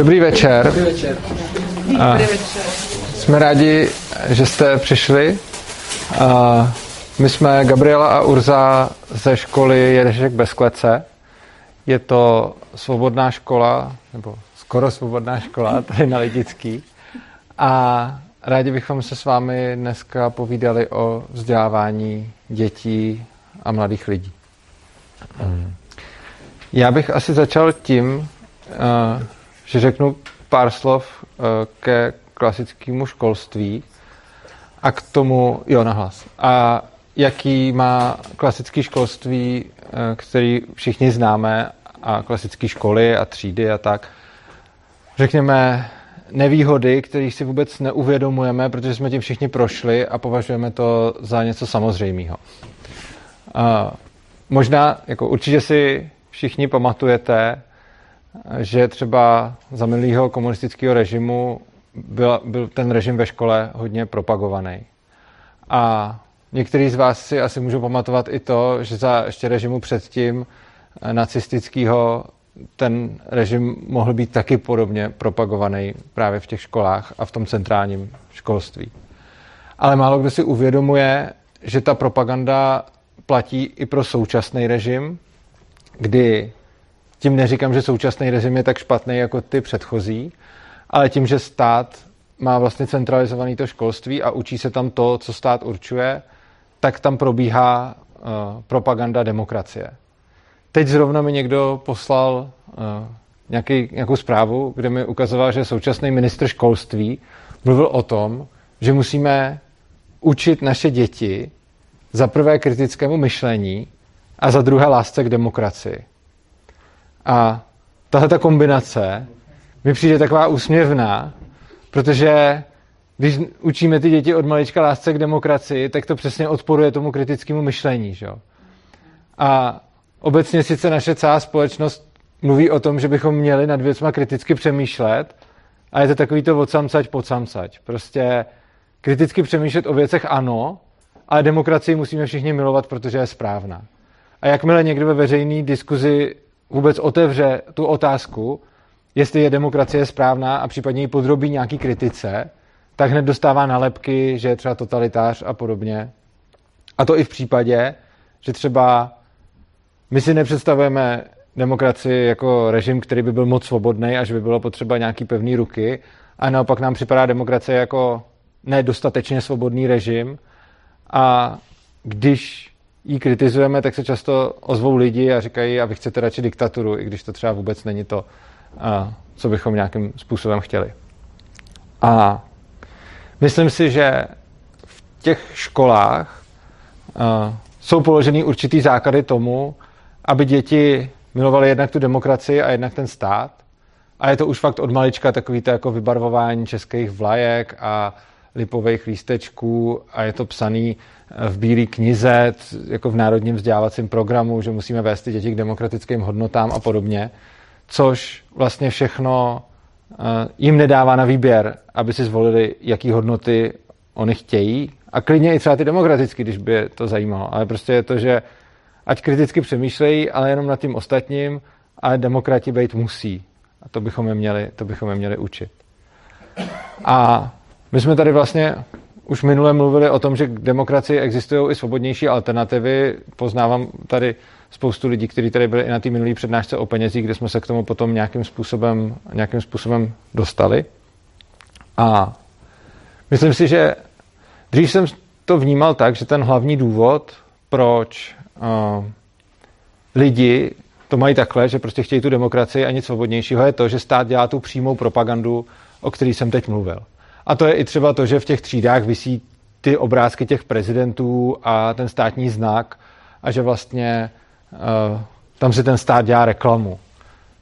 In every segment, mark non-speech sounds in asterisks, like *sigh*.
Dobrý večer. Dobrý večer. A jsme rádi, že jste přišli. A my jsme Gabriela a Urza ze školy Ježek bez klece. Je to svobodná škola, nebo skoro svobodná škola tady na Lidický. A rádi bychom se s vámi dneska povídali o vzdělávání dětí a mladých lidí. Já bych asi začal tím, eh, že řeknu pár slov eh, ke klasickému školství a k tomu, jo, nahlas. A jaký má klasické školství, eh, který všichni známe, a klasické školy a třídy a tak, řekněme, nevýhody, které si vůbec neuvědomujeme, protože jsme tím všichni prošli a považujeme to za něco samozřejmého. Možná, jako určitě si všichni pamatujete, že třeba za milého komunistického režimu byl, byl ten režim ve škole hodně propagovaný. A některý z vás si asi můžou pamatovat i to, že za ještě režimu předtím eh, nacistického ten režim mohl být taky podobně propagovaný právě v těch školách a v tom centrálním školství. Ale málo kdo si uvědomuje, že ta propaganda platí i pro současný režim, kdy tím neříkám, že současný režim je tak špatný jako ty předchozí, ale tím, že stát má vlastně centralizované to školství a učí se tam to, co stát určuje, tak tam probíhá uh, propaganda demokracie. Teď zrovna mi někdo poslal uh, nějaký, nějakou zprávu, kde mi ukazoval, že současný ministr školství mluvil o tom, že musíme učit naše děti za prvé kritickému myšlení a za druhé lásce k demokracii. A tahle ta kombinace mi přijde taková úsměvná, protože když učíme ty děti od malička lásce k demokracii, tak to přesně odporuje tomu kritickému myšlení. Že? A obecně sice naše celá společnost mluví o tom, že bychom měli nad věcma kriticky přemýšlet, a je to takový to odsamcať samcať. Prostě kriticky přemýšlet o věcech ano, ale demokracii musíme všichni milovat, protože je správná. A jakmile někdo ve veřejné diskuzi vůbec otevře tu otázku, jestli je demokracie správná a případně ji podrobí nějaký kritice, tak hned dostává nalepky, že je třeba totalitář a podobně. A to i v případě, že třeba my si nepředstavujeme demokracii jako režim, který by byl moc svobodný a že by bylo potřeba nějaký pevný ruky. A naopak nám připadá demokracie jako nedostatečně svobodný režim. A když ji kritizujeme, tak se často ozvou lidi a říkají, a vy chcete radši diktaturu, i když to třeba vůbec není to, co bychom nějakým způsobem chtěli. A myslím si, že v těch školách jsou položeny určitý základy tomu, aby děti milovali jednak tu demokracii a jednak ten stát. A je to už fakt od malička takový to jako vybarvování českých vlajek a lipových lístečků a je to psaný v Bílé knize, jako v národním vzdělávacím programu, že musíme vést ty děti k demokratickým hodnotám a podobně, což vlastně všechno eh, jim nedává na výběr, aby si zvolili, jaký hodnoty oni chtějí. A klidně i třeba ty demokratické, když by je to zajímalo. Ale prostě je to, že ať kriticky přemýšlejí, ale jenom nad tím ostatním, ale demokrati být musí. A to bychom je měli, to bychom je měli učit. A my jsme tady vlastně už minule mluvili o tom, že k demokracii existují i svobodnější alternativy. Poznávám tady spoustu lidí, kteří tady byli i na té minulé přednášce o penězích, kde jsme se k tomu potom nějakým způsobem, nějakým způsobem dostali. A myslím si, že dřív jsem to vnímal tak, že ten hlavní důvod, proč uh, lidi to mají takhle, že prostě chtějí tu demokracii a nic svobodnějšího, je to, že stát dělá tu přímou propagandu, o který jsem teď mluvil. A to je i třeba to, že v těch třídách visí ty obrázky těch prezidentů a ten státní znak a že vlastně uh, tam si ten stát dělá reklamu.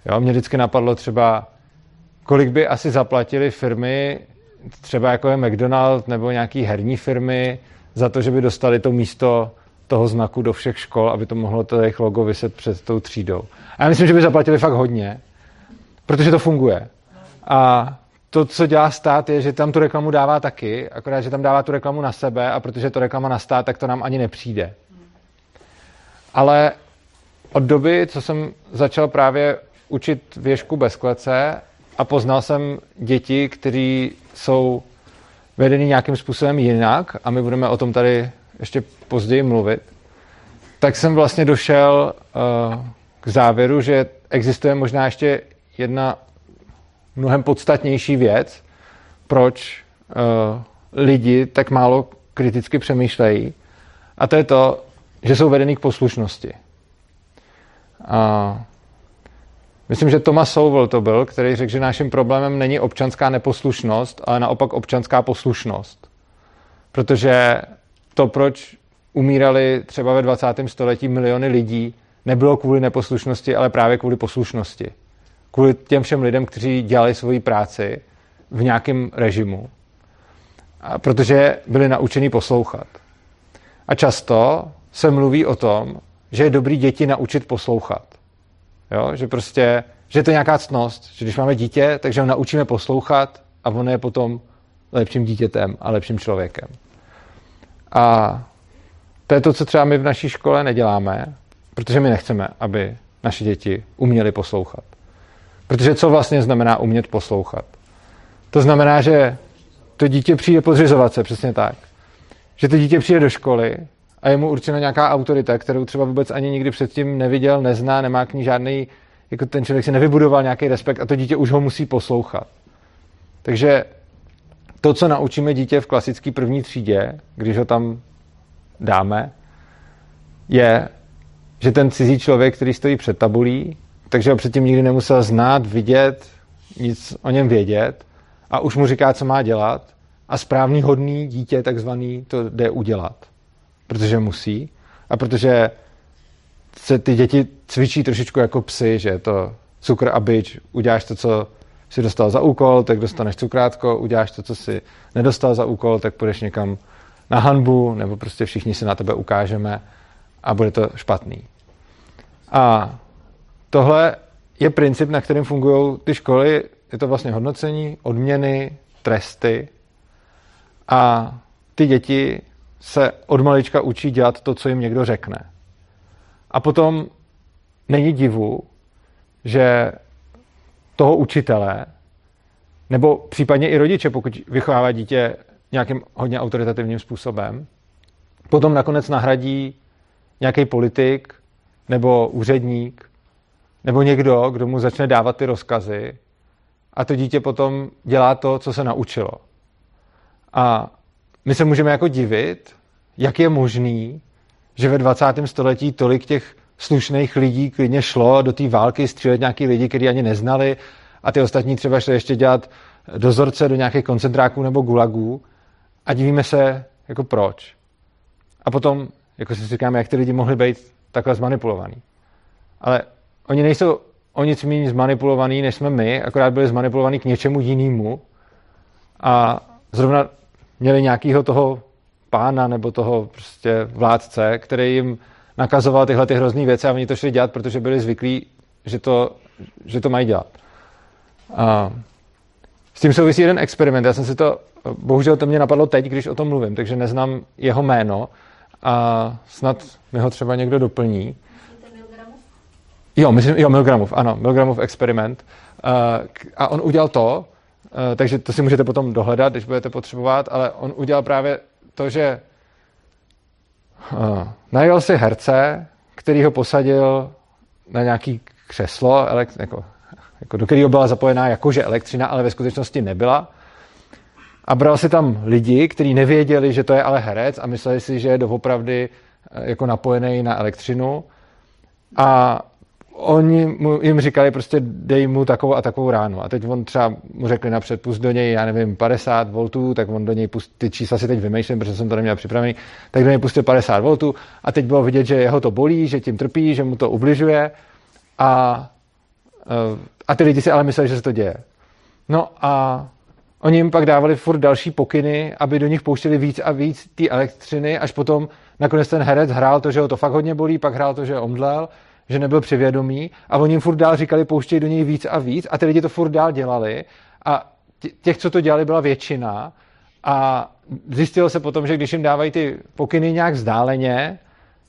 Jo, mě vždycky napadlo třeba, kolik by asi zaplatili firmy, třeba jako je McDonald nebo nějaký herní firmy, za to, že by dostali to místo toho znaku do všech škol, aby to mohlo to jejich logo vyset před tou třídou. A já myslím, že by zaplatili fakt hodně, protože to funguje. A to, co dělá stát, je, že tam tu reklamu dává taky, akorát, že tam dává tu reklamu na sebe a protože to reklama na stát, tak to nám ani nepřijde. Ale od doby, co jsem začal právě učit věšku bez klece a poznal jsem děti, které jsou vedeny nějakým způsobem jinak a my budeme o tom tady ještě později mluvit, tak jsem vlastně došel uh, k závěru, že existuje možná ještě jedna mnohem podstatnější věc, proč uh, lidi tak málo kriticky přemýšlejí. A to je to, že jsou vedený k poslušnosti. A myslím, že Thomas Sowell to byl, který řekl, že naším problémem není občanská neposlušnost, ale naopak občanská poslušnost. Protože to, proč umírali třeba ve 20. století miliony lidí, nebylo kvůli neposlušnosti, ale právě kvůli poslušnosti. Kvůli těm všem lidem, kteří dělali svoji práci v nějakém režimu. Protože byli naučeni poslouchat. A často se mluví o tom, že je dobrý děti naučit poslouchat. Jo? Že prostě, že je to nějaká ctnost, že když máme dítě, takže ho naučíme poslouchat a on je potom lepším dítětem a lepším člověkem. A to je to, co třeba my v naší škole neděláme, protože my nechceme, aby naše děti uměly poslouchat. Protože co vlastně znamená umět poslouchat? To znamená, že to dítě přijde podřizovat se, přesně tak. Že to dítě přijde do školy a je mu určena nějaká autorita, kterou třeba vůbec ani nikdy předtím neviděl, nezná, nemá k ní žádný, jako ten člověk si nevybudoval nějaký respekt a to dítě už ho musí poslouchat. Takže to, co naučíme dítě v klasické první třídě, když ho tam dáme, je, že ten cizí člověk, který stojí před tabulí, takže ho předtím nikdy nemusel znát, vidět, nic o něm vědět. A už mu říká, co má dělat. A správný hodný dítě takzvaný to jde udělat, protože musí. A protože se ty děti cvičí trošičku jako psy, že je to cukr a byč, uděláš to, co si dostal za úkol, tak dostaneš cukrátko, uděláš to, co si nedostal za úkol, tak půjdeš někam na hanbu, nebo prostě všichni si na tebe ukážeme a bude to špatný. A tohle je princip, na kterým fungují ty školy. Je to vlastně hodnocení, odměny, tresty. A ty děti se od malička učí dělat to, co jim někdo řekne. A potom není divu, že toho učitele, nebo případně i rodiče, pokud vychovává dítě nějakým hodně autoritativním způsobem, potom nakonec nahradí nějaký politik nebo úředník nebo někdo, kdo mu začne dávat ty rozkazy a to dítě potom dělá to, co se naučilo. A my se můžeme jako divit, jak je možný, že ve 20. století tolik těch slušných lidí klidně šlo do té války střílet nějaký lidi, kteří ani neznali a ty ostatní třeba šli ještě dělat dozorce do nějakých koncentráků nebo gulagů a divíme se, jako proč. A potom, jako si říkáme, jak ty lidi mohli být takhle zmanipulovaný. Ale oni nejsou o nic méně zmanipulovaný, než jsme my, akorát byli zmanipulovaný k něčemu jinému a zrovna měli nějakého toho pána nebo toho prostě vládce, který jim nakazoval tyhle ty hrozný věci a oni to šli dělat, protože byli zvyklí, že to, že to mají dělat. A s tím souvisí jeden experiment. Já jsem si to, bohužel to mě napadlo teď, když o tom mluvím, takže neznám jeho jméno a snad mi ho třeba někdo doplní. Jo, myslím, jo, Milgramův, ano, Milgramův experiment. A on udělal to, takže to si můžete potom dohledat, když budete potřebovat, ale on udělal právě to, že najel si herce, který ho posadil na nějaký křeslo, jako jako do kterého byla zapojená jakože elektřina, ale ve skutečnosti nebyla. A bral si tam lidi, kteří nevěděli, že to je ale herec a mysleli si, že je doopravdy eh, jako napojený na elektřinu. A oni mu, jim říkali prostě dej mu takovou a takovou ránu. A teď on třeba mu řekli napřed, pust do něj, já nevím, 50 V, tak on do něj pust, ty čísla si teď vymýšlím, protože jsem to neměl připravený, tak do něj pustil 50 V a teď bylo vidět, že jeho to bolí, že tím trpí, že mu to ubližuje a eh, a ty lidi si ale mysleli, že se to děje. No a oni jim pak dávali furt další pokyny, aby do nich pouštěli víc a víc té elektřiny, až potom nakonec ten herec hrál to, že ho to fakt hodně bolí, pak hrál to, že omdlel, že nebyl přivědomý a oni jim furt dál říkali, pouštěj do něj víc a víc a ty lidi to furt dál dělali a těch, co to dělali, byla většina a zjistilo se potom, že když jim dávají ty pokyny nějak vzdáleně,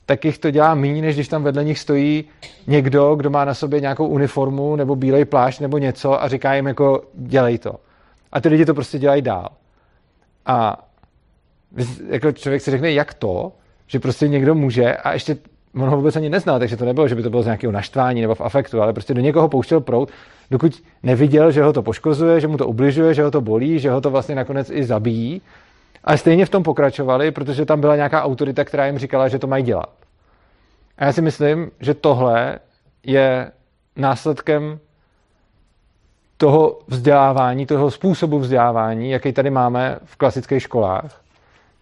tak jich to dělá méně, než když tam vedle nich stojí někdo, kdo má na sobě nějakou uniformu nebo bílej plášť nebo něco a říká jim jako dělej to. A ty lidi to prostě dělají dál. A jako člověk si řekne, jak to, že prostě někdo může a ještě on ho vůbec ani neznal, takže to nebylo, že by to bylo z nějakého naštvání nebo v afektu, ale prostě do někoho pouštěl prout, dokud neviděl, že ho to poškozuje, že mu to ubližuje, že ho to bolí, že ho to vlastně nakonec i zabíjí. Ale stejně v tom pokračovali, protože tam byla nějaká autorita, která jim říkala, že to mají dělat. A já si myslím, že tohle je následkem toho vzdělávání, toho způsobu vzdělávání, jaký tady máme v klasických školách,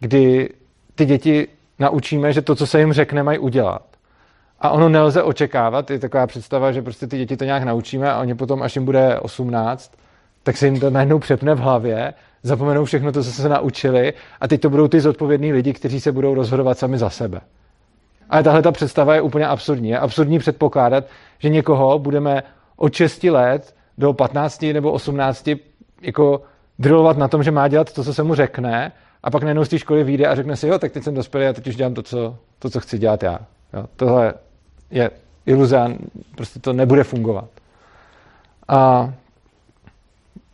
kdy ty děti naučíme, že to, co se jim řekne, mají udělat. A ono nelze očekávat, je taková představa, že prostě ty děti to nějak naučíme a oni potom, až jim bude 18, tak se jim to najednou přepne v hlavě, zapomenou všechno to, co se naučili a teď to budou ty zodpovědní lidi, kteří se budou rozhodovat sami za sebe. Ale tahle ta představa je úplně absurdní. Je absurdní předpokládat, že někoho budeme od 6 let do 15 nebo 18 jako drillovat na tom, že má dělat to, co se mu řekne a pak najednou z té školy vyjde a řekne si, jo, tak teď jsem dospělý a teď už dělám to, co, to, co chci dělat já. Jo, tohle je iluze prostě to nebude fungovat. A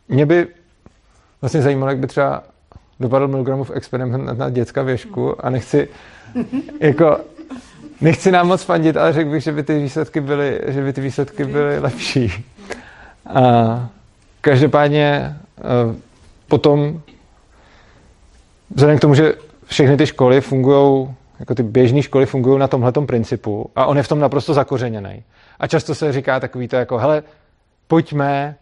mě by vlastně zajímalo, jak by třeba dopadl Milgramův experiment na dětská věšku a nechci *laughs* jako nechci nám moc fandit, ale řekl bych, že by ty výsledky byly, že by ty výsledky byly lepší. A každopádně eh, potom vzhledem k tomu, že všechny ty školy fungují, jako ty běžné školy fungují na tomhle principu a on je v tom naprosto zakořeněný. A často se říká takový to jako, hele, pojďme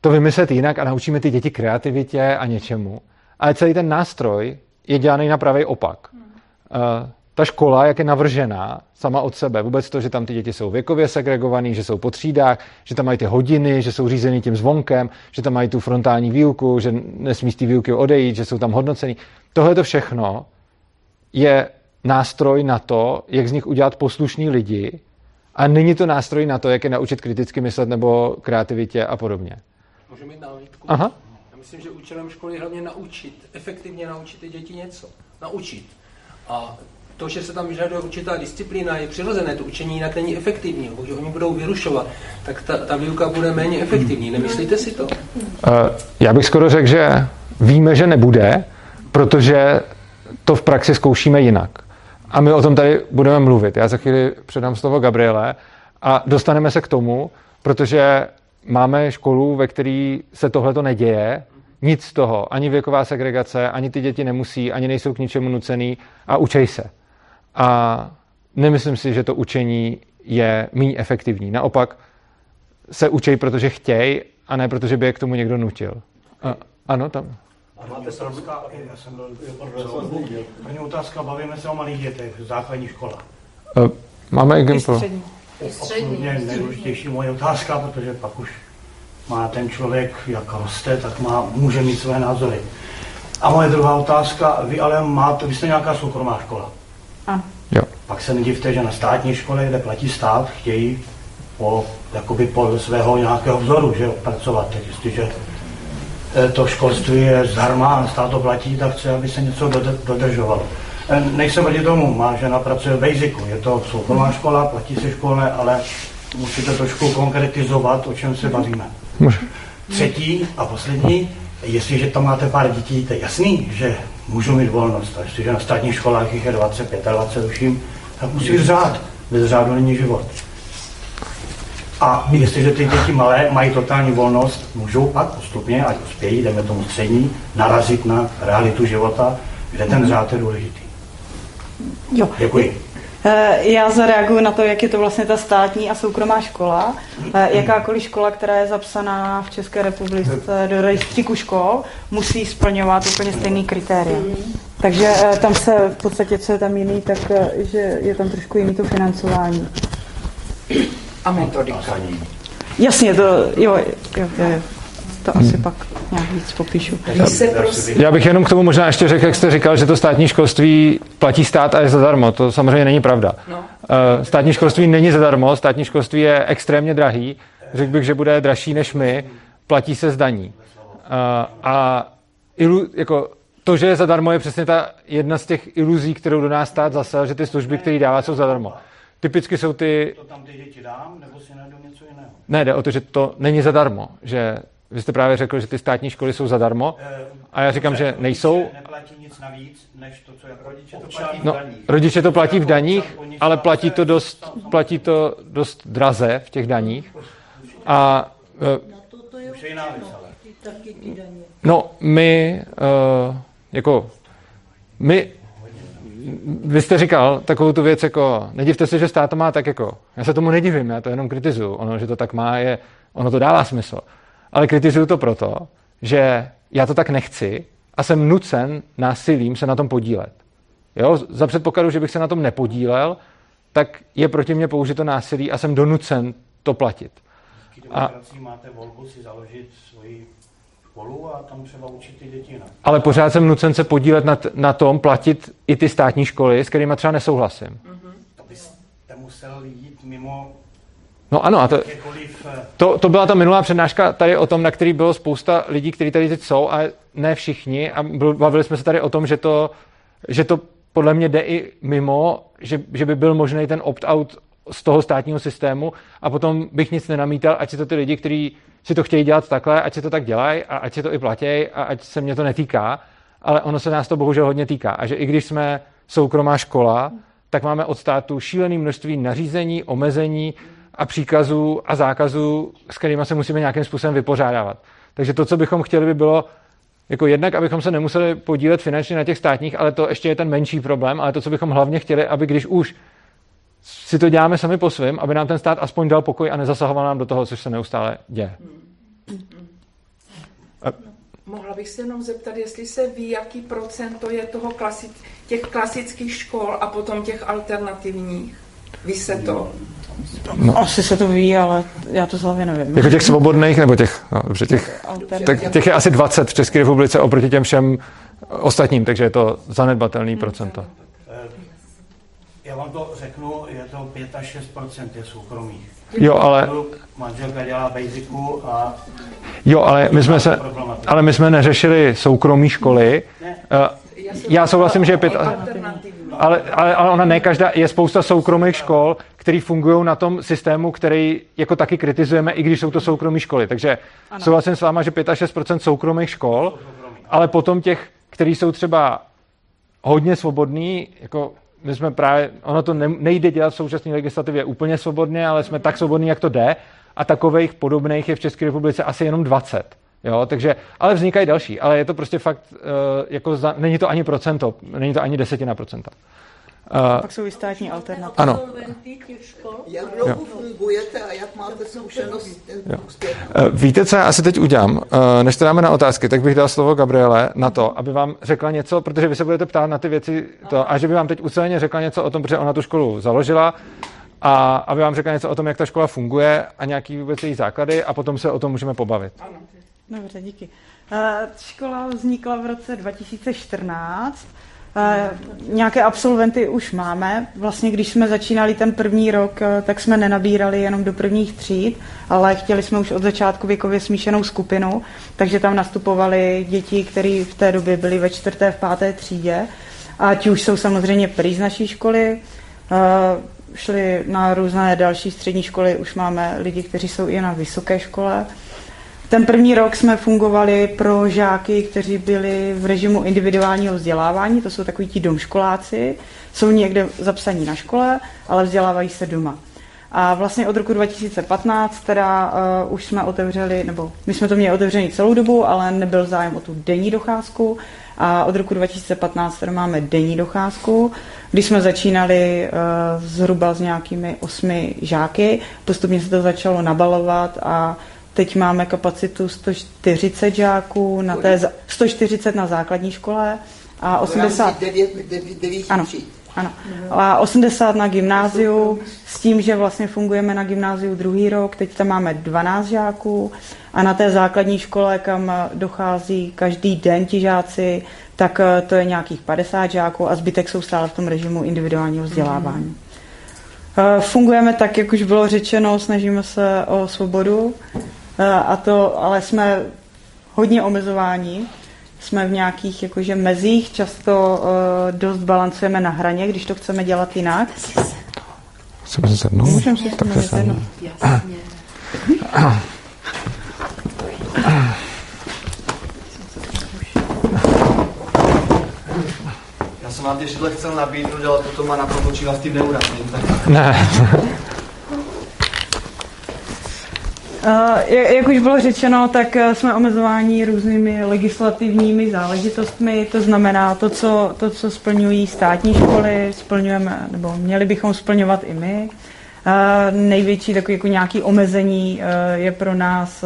to vymyslet jinak a naučíme ty děti kreativitě a něčemu. Ale celý ten nástroj je dělaný na pravý opak. Hmm. Uh, ta škola, jak je navržená sama od sebe, vůbec to, že tam ty děti jsou věkově segregované, že jsou po třídách, že tam mají ty hodiny, že jsou řízeny tím zvonkem, že tam mají tu frontální výuku, že nesmí z té výuky odejít, že jsou tam hodnocený. Tohle to všechno je nástroj na to, jak z nich udělat poslušní lidi a není to nástroj na to, jak je naučit kriticky myslet nebo kreativitě a podobně. Můžu mít námitku? Aha. Já myslím, že účelem školy je hlavně naučit, efektivně naučit ty děti něco. Naučit. A to, že se tam vyžaduje určitá disciplína, je přirozené, to učení jinak není efektivní. Pokud oni budou vyrušovat, tak ta, ta výuka bude méně efektivní. Nemyslíte si to? Uh, já bych skoro řekl, že víme, že nebude, protože to v praxi zkoušíme jinak. A my o tom tady budeme mluvit. Já za chvíli předám slovo Gabriele a dostaneme se k tomu, protože máme školu, ve které se tohle to neděje, nic z toho, ani věková segregace, ani ty děti nemusí, ani nejsou k ničemu nucený a učej se. A nemyslím si, že to učení je méně efektivní. Naopak se učej, protože chtějí, a ne protože by je k tomu někdo nutil. A, ano, tam. Máte otázka, já jsem byl První otázka, bavíme se o malých dětech, základní škola. Uh, máme i Gimpl. Absolutně nejdůležitější moje otázka, protože pak už má ten člověk, jak roste, tak má, může mít své názory. A moje druhá otázka, vy ale máte, vy jste nějaká soukromá škola. Ano. Jo. Pak se nedivte, že na státní škole, kde platí stát, chtějí po, jakoby po svého nějakého vzoru že pracovat. Tak jestliže eh, to školství je zdarma a stát to platí, tak chce, aby se něco dodržovalo. Eh, nejsem proti tomu, má žena pracuje v Basicu, je to soukromá škola, platí se škole, ale musíte trošku konkretizovat, o čem se bavíme. Třetí a poslední, jestliže tam máte pár dětí, to je jasný, že můžou mít volnost. A jestliže na státních školách jich je 20, 25 uším, tak musí být řád. Bez řádu není život. A jestliže ty děti malé mají totální volnost, můžou pak postupně, ať uspějí, jdeme tomu střední, narazit na realitu života, kde ten řád je důležitý. Jo. Děkuji. Eh, já zareaguji na to, jak je to vlastně ta státní a soukromá škola. Eh, jakákoliv škola, která je zapsaná v České republice do rejstříku škol, musí splňovat úplně stejný kritéria. Takže eh, tam se v podstatě, co je tam jiný, tak že je tam trošku jiný to financování. A metodika. Jasně, to, jo, jo, jo, jo to asi hmm. pak nějak víc popíšu. Já bych jenom k tomu možná ještě řekl, jak jste říkal, že to státní školství platí stát a je zadarmo. To samozřejmě není pravda. No. Eh, státní školství není zadarmo, státní školství je extrémně drahý. Řekl bych, že bude dražší než my, platí se z daní. Eh, a ilu, jako to, že je zadarmo, je přesně ta jedna z těch iluzí, kterou do nás stát zasel, že ty služby, které dává, jsou zadarmo. Typicky jsou ty... To tam ty děti dám, nebo si najdu něco jiného? Ne, jde o to, že to není zadarmo. Že vy jste právě řekl, že ty státní školy jsou zadarmo. A já říkám, že nejsou. Neplatí nic navíc, než to, co jako Rodiče to platí v No, daních. rodiče to platí v daních, ale platí to dost, platí to dost draze v těch daních. A eh. No, my, uh, jako, my, vy jste říkal takovou tu věc, jako, nedivte se, že stát to má tak, jako, já se tomu nedivím, já to jenom kritizuju, ono, že to tak má, je, ono to dává smysl, ale kritizuju to proto, že já to tak nechci a jsem nucen násilím se na tom podílet. Jo? Za předpokladu, že bych se na tom nepodílel, tak je proti mně použito násilí a jsem donucen to platit. A- máte volbu si založit svoji školu a tam třeba učit ty děti jinak. Ale pořád jsem nucen se podílet na, t- na tom, platit i ty státní školy, s kterými třeba nesouhlasím. To byste musel jít mimo No ano, a to, eh, to, to byla ta minulá přednáška tady o tom, na který bylo spousta lidí, kteří tady teď jsou, a ne všichni. A bavili jsme se tady o tom, že to, že to podle mě jde i mimo, že, že by byl možný ten opt-out z toho státního systému a potom bych nic nenamítal, ať si to ty lidi, kteří si to chtějí dělat takhle, ať si to tak dělají a ať si to i platí a ať se mě to netýká, ale ono se nás to bohužel hodně týká. A že i když jsme soukromá škola, tak máme od státu šílené množství nařízení, omezení a příkazů a zákazů, s kterými se musíme nějakým způsobem vypořádávat. Takže to, co bychom chtěli, by bylo jako jednak, abychom se nemuseli podílet finančně na těch státních, ale to ještě je ten menší problém, ale to, co bychom hlavně chtěli, aby když už si to děláme sami po svém, aby nám ten stát aspoň dal pokoj a nezasahoval nám do toho, což se neustále děje. Mohla bych se jenom zeptat, jestli se ví, jaký procento je toho klasi- těch klasických škol a potom těch alternativních. Ví se to? No. Asi se to ví, ale já to z hlavy nevím. Jako těch svobodných, nebo těch, no, dobře, těch, tak těch je asi 20 v České republice oproti těm všem ostatním, takže je to zanedbatelný procento. eh, Já vám to řeknu, je to 5 až 6% je soukromých. Jo, ale, Manželka dělá basicu a jo, ale my jsme se, ale my jsme neřešili soukromí školy. Eh, Já souhlasím, že je pět, ale, ale, ale ona ne každá, je spousta soukromých škol, které fungují na tom systému, který jako taky kritizujeme, i když jsou to soukromé školy. Takže ano. souhlasím s váma, že 5 až 6 soukromých škol, ale potom těch, který jsou třeba hodně svobodný, jako my jsme právě, ono to ne, nejde dělat v současné legislativě úplně svobodně, ale jsme tak svobodní, jak to jde a takových podobných je v České republice asi jenom 20. Jo, takže, ale vznikají další, ale je to prostě fakt, uh, jako za, není to ani procento, není to ani desetina procenta. Uh, Pak jsou i státní alternativy. ano? Jak dlouho fungujete a jak máte zkušenost s tím úspěchem? Eh, Víte, co já asi teď udělám? Eh, Než to dáme na otázky, tak bych dal slovo Gabriele na to, aby vám řekla něco, protože vy se budete ptát na ty věci, to, a že by vám teď uceleně řekla něco o tom, protože ona tu školu založila, a aby vám řekla něco o tom, jak ta škola funguje a nějaký vůbec její základy a potom se o tom můžeme pobavit. Dobře, díky. Eh, Škola vznikla v roce 2014. Eh, Nějaké absolventy už máme. Vlastně, když jsme začínali ten první rok, eh, tak jsme nenabírali jenom do prvních tříd, ale chtěli jsme už od začátku věkově smíšenou skupinu, takže tam nastupovali děti, které v té době byly ve čtvrté, v páté třídě. A ti už jsou samozřejmě prý z naší školy. Šli na různé další střední školy, už máme lidi, kteří jsou i na vysoké škole. Ten první rok jsme fungovali pro žáky, kteří byli v režimu individuálního vzdělávání, to jsou takový ti domškoláci, jsou někde zapsaní na škole, ale vzdělávají se doma. A vlastně od roku 2015 teda uh, už jsme otevřeli, nebo my jsme to měli otevřený celou dobu, ale nebyl zájem o tu denní docházku. A od roku 2015 teda máme denní docházku, když jsme začínali uh, zhruba s nějakými osmi žáky, postupně se to začalo nabalovat a Teď máme kapacitu 140 žáků, na té, za- 140 na základní škole a 80, 9, 9, 9 ano, ano, a 80 na gymnáziu s tím, že vlastně fungujeme na gymnáziu druhý rok, teď tam máme 12 žáků a na té základní škole, kam dochází každý den ti žáci, tak eh, to je nějakých 50 žáků a zbytek jsou stále v tom režimu individuálního vzdělávání. Eh, Fungujeme tak, jak už bylo řečeno, snažíme se o svobodu, a to, ale jsme hodně omezováni. jsme v nějakých jakože mezích, často uh, dost balancujeme na hraně, když to chceme dělat jinak. Chceme se sednout? Můžeme si Tak se sednout. Jasně. Já jsem vám ty židle chcel nabídnout, ale potom má naprotočí vás tím neurazím. Tak Ne. *laughs* Uh, jak už bylo řečeno, tak eh, jsme omezováni různými legislativními záležitostmi, to znamená to, co, to, co splňují státní školy, splňujeme, nebo měli bychom splňovat i my. Uh, největší takový jako nějaký omezení je pro nás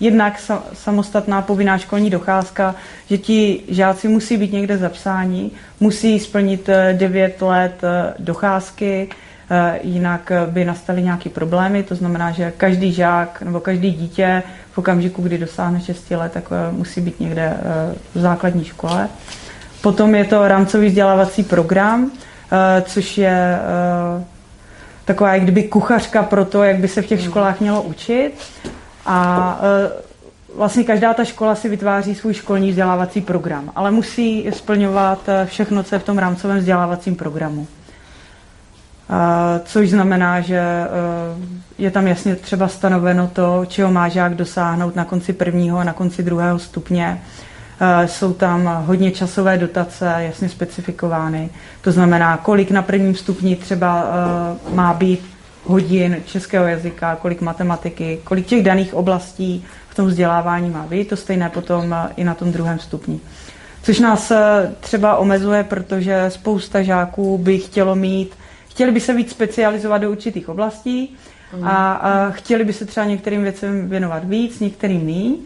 jednak sa, samostatná povinná školní docházka, že ti žáci musí být někde zapsáni, musí splnit uh, 9 let docházky, Eh, jinak by nastaly nějaké problémy, to znamená, že každý žák nebo každý dítě v okamžiku, kdy dosáhne 6 let, tak eh, musí být někde eh, v základní škole. Potom je to rámcový vzdělávací program, což je taková jak kdyby kuchařka pro to, jak by se v těch školách mělo učit. A vlastně každá ta škola si vytváří svůj školní vzdělávací program, ale musí splňovat všechno, co je v tom rámcovém vzdělávacím programu což znamená, že e, je tam jasně třeba stanoveno to, čeho má žák dosáhnout na konci prvního a na konci druhého stupně. E, jsou tam hodně časové dotace, jasně specifikovány. To znamená, kolik na prvním stupni třeba e, má být hodin českého jazyka, kolik matematiky, kolik těch daných oblastí v tom vzdělávání má být. To stejné potom i na tom druhém stupni. Což nás třeba omezuje, protože spousta žáků by chtělo mít chtěli by se víc specializovat do určitých oblastí a, a chtěli by se třeba některým věcem věnovat víc, některým míň.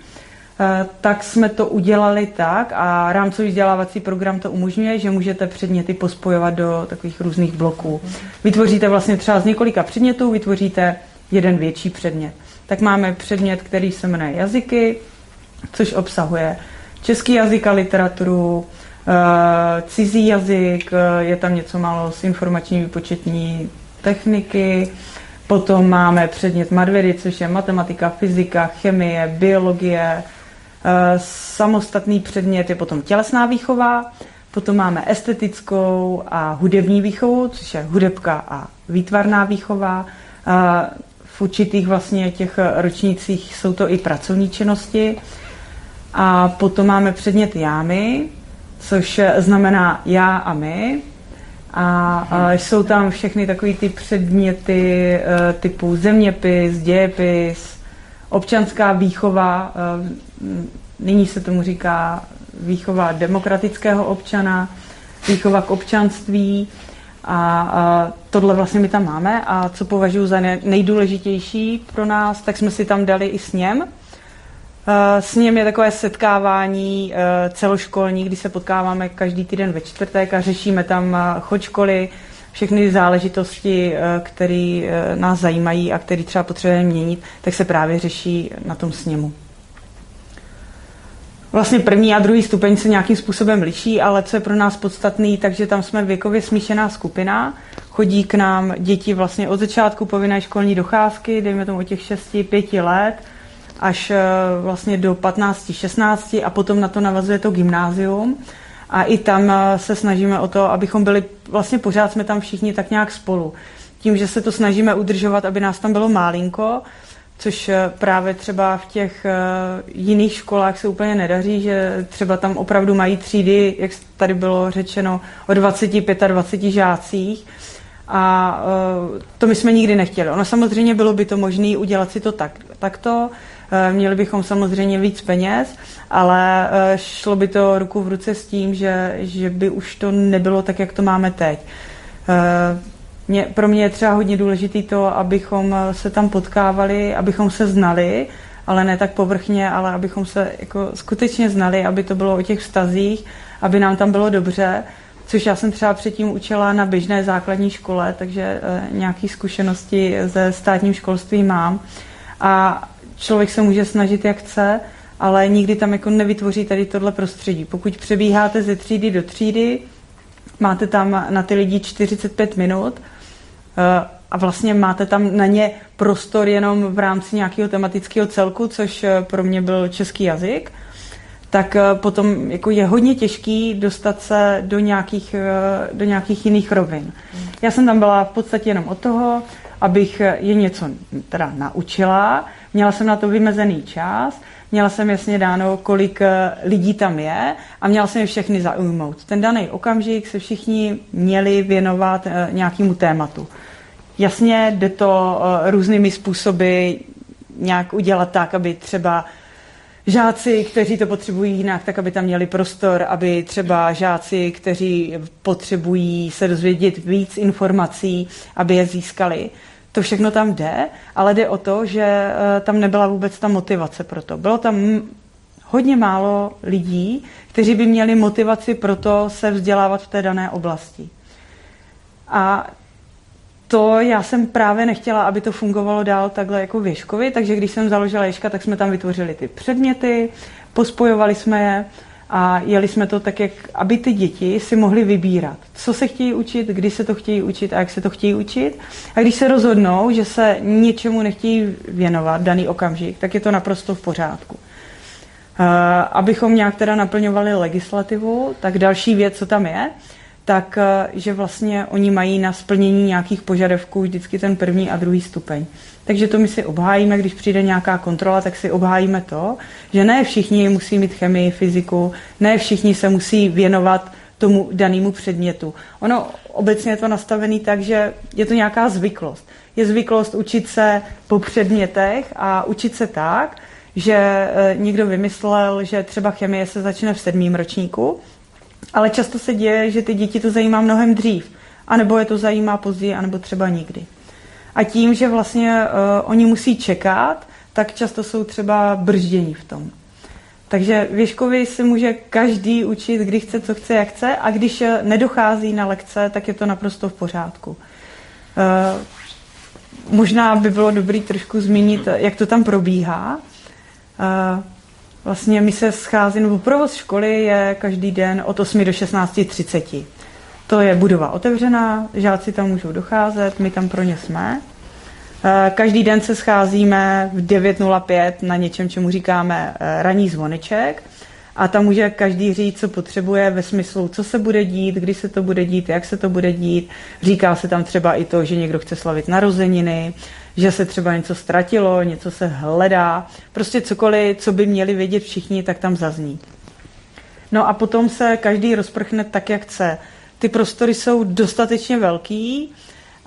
E, tak jsme to udělali tak a rámcový vzdělávací program to umožňuje, že můžete předměty pospojovat do takových různých bloků. Vytvoříte vlastně třeba z několika předmětů, vytvoříte jeden větší předmět. Tak máme předmět, který se jmenuje jazyky, což obsahuje český jazyk a literaturu, cizí jazyk, eh, je tam něco málo z informační výpočetní techniky, potom máme předmět madvedy, což je matematika, fyzika, chemie, biologie, eh, samostatný předmět je potom tělesná výchova, potom máme estetickou a hudební výchovu, což je hudebka a výtvarná výchova. V určitých vlastně těch ročnících jsou to i pracovní činnosti. A potom máme předmět jámy, což znamená já a my. A, a jsou tam všechny takové ty předměty e, typu zeměpis, dějepis, občanská výchova, e, nyní se tomu říká výchova demokratického občana, výchova k občanství. A, a tohle vlastně my tam máme. A co považuji za nejdůležitější pro nás, tak jsme si tam dali i sněm, Eh, s ním je takové setkávání eh, celoškolní, kdy se potkáváme každý týden ve čtvrtek a řešíme tam eh, chod školy, všechny záležitosti, které nás zajímají a které třeba potřebujeme měnit, tak se právě řeší na tom sněmu. Vlastně první a druhý stupeň se nějakým způsobem liší, ale co je pro nás podstatný, takže tam jsme věkově smíšená skupina. Chodí k nám děti vlastně od začátku povinné školní docházky, dejme tomu od těch 6-5 let, až eh, vlastně do 15, 16 a potom na to navazuje to gymnázium. A i tam eh, se snažíme o to, abychom byli, vlastně pořád jsme tam všichni tak nějak spolu. Tím, že se to snažíme udržovat, aby nás tam bylo málinko, což eh, právě třeba v těch jiných školách se úplně nedaří, že třeba tam opravdu mají třídy, jak tady bylo řečeno, o 25 a 20 žácích. A to my jsme nikdy nechtěli. Ono samozřejmě bylo by to možné udělat si to tak, takto, měli bychom samozřejmě víc peněz, ale eh, šlo by to ruku v ruce s tím, že, že by už to nebylo tak, jak to máme teď. Eh, mě, pro mě je třeba hodně důležité to, abychom se tam potkávali, abychom se znali, ale ne tak povrchně, ale abychom se jako skutečně znali, aby to bylo o těch vztazích, aby nám tam bylo dobře, což já jsem třeba předtím učila na běžné základní škole, takže nějaké zkušenosti ze státním školství mám. A člověk se může snažit, jak chce, ale nikdy tam jako nevytvoří tady tohle prostředí. Pokud přebíháte ze třídy do třídy, máte tam na ty lidi 45 minut eh, a vlastně máte tam na ně prostor jenom v rámci nějakého tematického celku, což eh, pro mě byl český jazyk, tak eh, potom jako je hodně těžký dostat se do nějakých, do nějakých jiných rovin. Já jsem tam byla v podstatě jenom od toho, abych je něco teda naučila, měla jsem na to vymezený čas, měla jsem jasně dáno, kolik eh, lidí tam je a měla jsem je všechny zaujmout. Ten daný okamžik se všichni měli věnovat nějakému tématu. Jasně jde to různými způsoby nějak udělat tak, aby třeba žáci, kteří to potřebují jinak, tak aby tam měli prostor, aby třeba žáci, kteří potřebují se dozvědět víc informací, aby je získali. To všechno tam jde, ale jde o to, že eh, tam nebyla vůbec ta motivace pro to. Bylo tam hodně málo lidí, kteří by měli motivaci pro to se vzdělávat v té dané oblasti. A to já jsem právě nechtěla, aby to fungovalo dál takhle jako v Ježkovi, takže když jsem založila Ježka, tak jsme tam vytvořili ty předměty, pospojovali jsme je a jeli jsme to tak, jak, aby ty děti si mohly vybírat, co se chtějí učit, kdy se to chtějí učit a jak se to chtějí učit. A když se rozhodnou, že se něčemu nechtějí věnovat daný okamžik, tak je to naprosto v pořádku. Uh, abychom nějak teda naplňovali legislativu, tak další věc, co tam je, tak eh, že vlastně oni mají na splnění nějakých požadavků vždycky ten první a druhý stupeň. Takže to my si obhájíme, když přijde nějaká kontrola, tak si obhájíme to, že ne všichni musí mít chemii, fyziku, ne všichni se musí věnovat tomu danému předmětu. Ono obecně je to nastavené tak, že je to nějaká zvyklost. Je zvyklost učit se po předmětech a učit se tak, že eh, někdo vymyslel, že třeba chemie se začne v sedmém ročníku ale často se děje, že ty děti to zajímá mnohem dřív, anebo je to zajímá později, anebo třeba nikdy. A tím, že vlastně uh, oni musí čekat, tak často jsou třeba brždění v tom. Takže věškovi se může každý učit, kdy chce, co chce, jak chce a když eh, nedochází na lekce, tak je to naprosto v pořádku. Uh, možná by bylo dobré trošku zmínit, jak to tam probíhá. Uh, Vlastně my se schází, nebo provoz školy je každý den od 8 do 16.30. To je budova otevřená, žáci tam můžou docházet, my tam pro ně jsme. Eh, každý den se scházíme v 9.05 na něčem, čemu říkáme eh, ranní zvoneček a tam může každý říct, co potřebuje ve smyslu, co se bude dít, kdy se to bude dít, jak se to bude dít. Říká se tam třeba i to, že někdo chce slavit narozeniny, že se třeba něco ztratilo, něco se hledá, prostě cokoliv, co by měli vědět všichni, tak tam zazní. No a potom se každý rozprchne tak, jak chce. Ty prostory jsou dostatečně velký,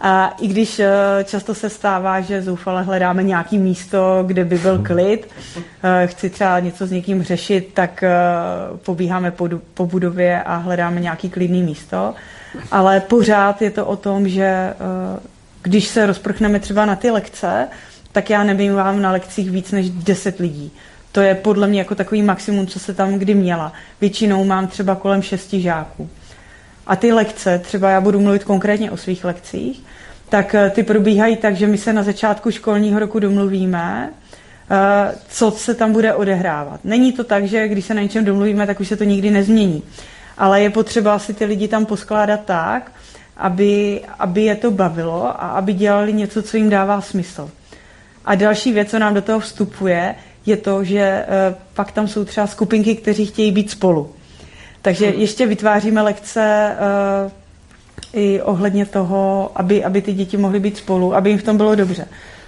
a i když eh, často se stává, že zoufale hledáme nějaký místo, kde by byl klid, eh, chci třeba něco s někým řešit, tak eh, pobíháme po budově a hledáme nějaký klidný místo. Ale pořád je to o tom, že když se rozprchneme třeba na ty lekce, tak já vám na lekcích víc než 10 lidí. To je podle mě jako takový maximum, co se tam kdy měla. Většinou mám třeba kolem šesti žáků. A ty lekce, třeba já budu mluvit konkrétně o svých lekcích, tak eh, ty probíhají tak, že my se na začátku školního roku domluvíme, eh, co se tam bude odehrávat. Není to tak, že když se na něčem domluvíme, tak už se to nikdy nezmění. Ale je potřeba si ty lidi tam poskládat tak, aby, aby je to bavilo a aby dělali něco, co jim dává smysl. A další věc, co nám do toho vstupuje, je to, že e, pak tam jsou třeba skupinky, kteří chtějí být spolu. Takže ještě vytváříme lekce e, i ohledně toho, aby, aby ty děti mohly být spolu, aby jim v tom bylo dobře.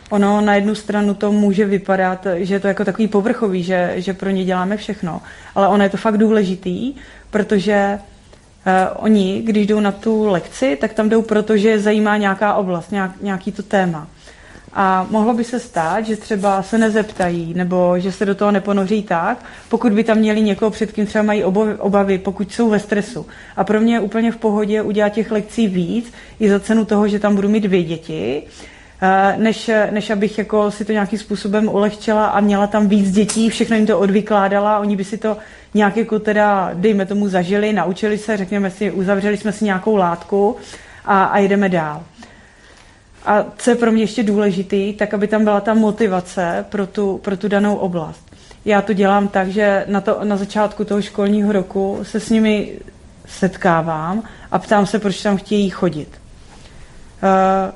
Ono na jednu stranu to může vypadat, že je to jako takový povrchový, že, že pro ně děláme všechno, ale ono je to fakt důležitý, protože Uh, oni, když jdou na tu lekci, tak tam jdou proto, že je zajímá nějaká oblast, nějak, nějaký to téma. A mohlo by se stát, že třeba se nezeptají, nebo že se do toho neponoří tak, pokud by tam měli někoho, před kým třeba mají obavy, pokud jsou ve stresu. A pro mě je úplně v pohodě udělat těch lekcí víc, i za cenu toho, že tam budu mít dvě děti, eh, než, než abych jako si to nějakým způsobem ulehčila a měla tam víc dětí, všechno jim to odvykládala, oni by si to nějak jako teda, dejme tomu, zažili, naučili se, řekněme si, uzavřeli jsme si nějakou látku a, a jdeme dál. A co je pro mě ještě důležitý, tak aby tam byla ta motivace pro tu, pro tu danou oblast. Já to dělám tak, že na, to, na začátku toho školního roku se s nimi setkávám a ptám se, proč tam chtějí chodit. Uh,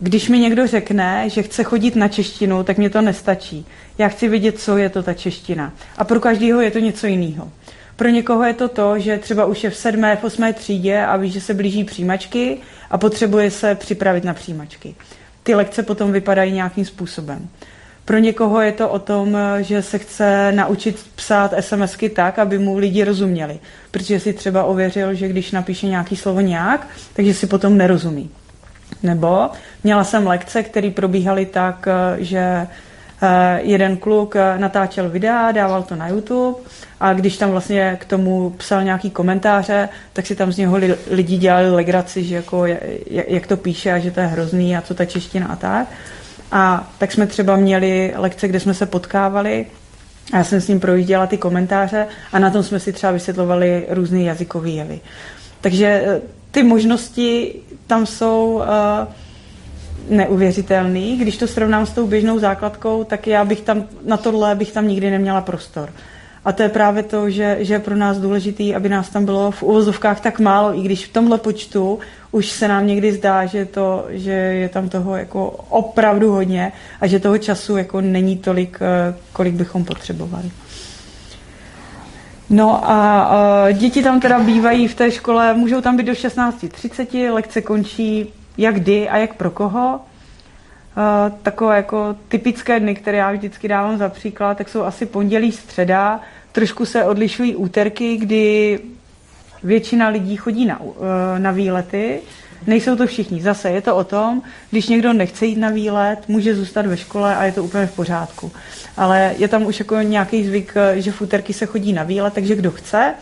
když mi někdo řekne, že chce chodit na češtinu, tak mě to nestačí. Já chci vědět, co je to ta čeština. A pro každého je to něco jiného. Pro někoho je to to, že třeba už je v sedmé, v osmé třídě a ví, že se blíží přijímačky a potřebuje se připravit na přijímačky. Ty lekce potom vypadají nějakým způsobem. Pro někoho je to o tom, že se chce naučit psát SMSky tak, aby mu lidi rozuměli. Protože si třeba ověřil, že když napíše nějaký slovo nějak, takže si potom nerozumí. Nebo měla jsem lekce, které probíhaly tak, že jeden kluk natáčel videa, dával to na YouTube a když tam vlastně k tomu psal nějaký komentáře, tak si tam z něho lidi dělali legraci, že jako jak to píše a že to je hrozný a co ta čeština a tak. A tak jsme třeba měli lekce, kde jsme se potkávali a já jsem s ním projížděla ty komentáře a na tom jsme si třeba vysvětlovali různé jazykové jevy. Takže eh, ty možnosti tam jsou uh, neuvěřitelné. Když to srovnám s tou běžnou základkou, tak já bych tam, na tohle bych tam nikdy neměla prostor. A to je právě to, že, že je pro nás důležité, aby nás tam bylo v uvozovkách tak málo, i když v tomhle počtu už se nám někdy zdá, že, to, že je tam toho jako opravdu hodně a že toho času jako není tolik, eh, kolik bychom potřebovali. No a, a děti tam teda bývají v té škole, můžou tam být do 16.30, lekce končí jak kdy a jak pro koho. Uh, takové jako typické dny, které já vždycky dávám za příklad, tak jsou asi pondělí, středa. Trošku se odlišují úterky, kdy většina lidí chodí na, uh, na výlety. Nejsou to všichni. Zase je to o tom, když někdo nechce jít na výlet, může zůstat ve škole a je to úplně v pořádku. Ale je tam už jako nějaký zvyk, že v úterky se chodí na výlet, takže kdo chce,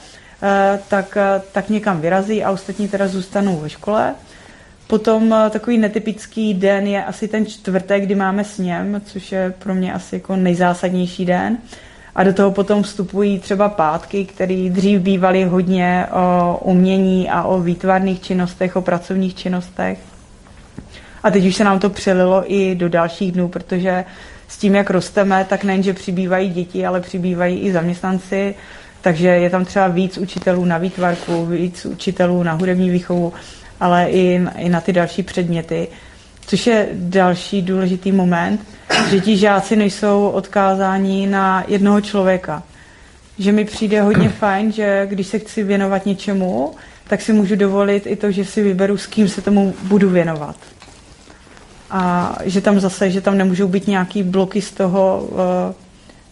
tak, tak někam vyrazí a ostatní teda zůstanou ve škole. Potom eh, takový netypický den je asi ten čtvrtek, kdy máme sněm, což je pro mě asi jako nejzásadnější den. A do toho potom vstupují třeba pátky, které dřív bývaly hodně o umění a o výtvarných činnostech, o pracovních činnostech. A teď už se nám to přelilo i do dalších dnů, protože s tím, jak rosteme, tak nejenže přibývají děti, ale přibývají i zaměstnanci, takže je tam třeba víc učitelů na výtvarku, víc učitelů na hudební výchovu ale i, i na ty další předměty. Což je další důležitý moment, že ti žáci nejsou odkázáni na jednoho člověka. Že mi přijde hodně *clears throat* fajn, že když se chci věnovat něčemu, tak si můžu dovolit i to, že si vyberu, s kým se tomu budu věnovat. A že tam zase, že tam nemůžou být nějaký bloky z toho, eh,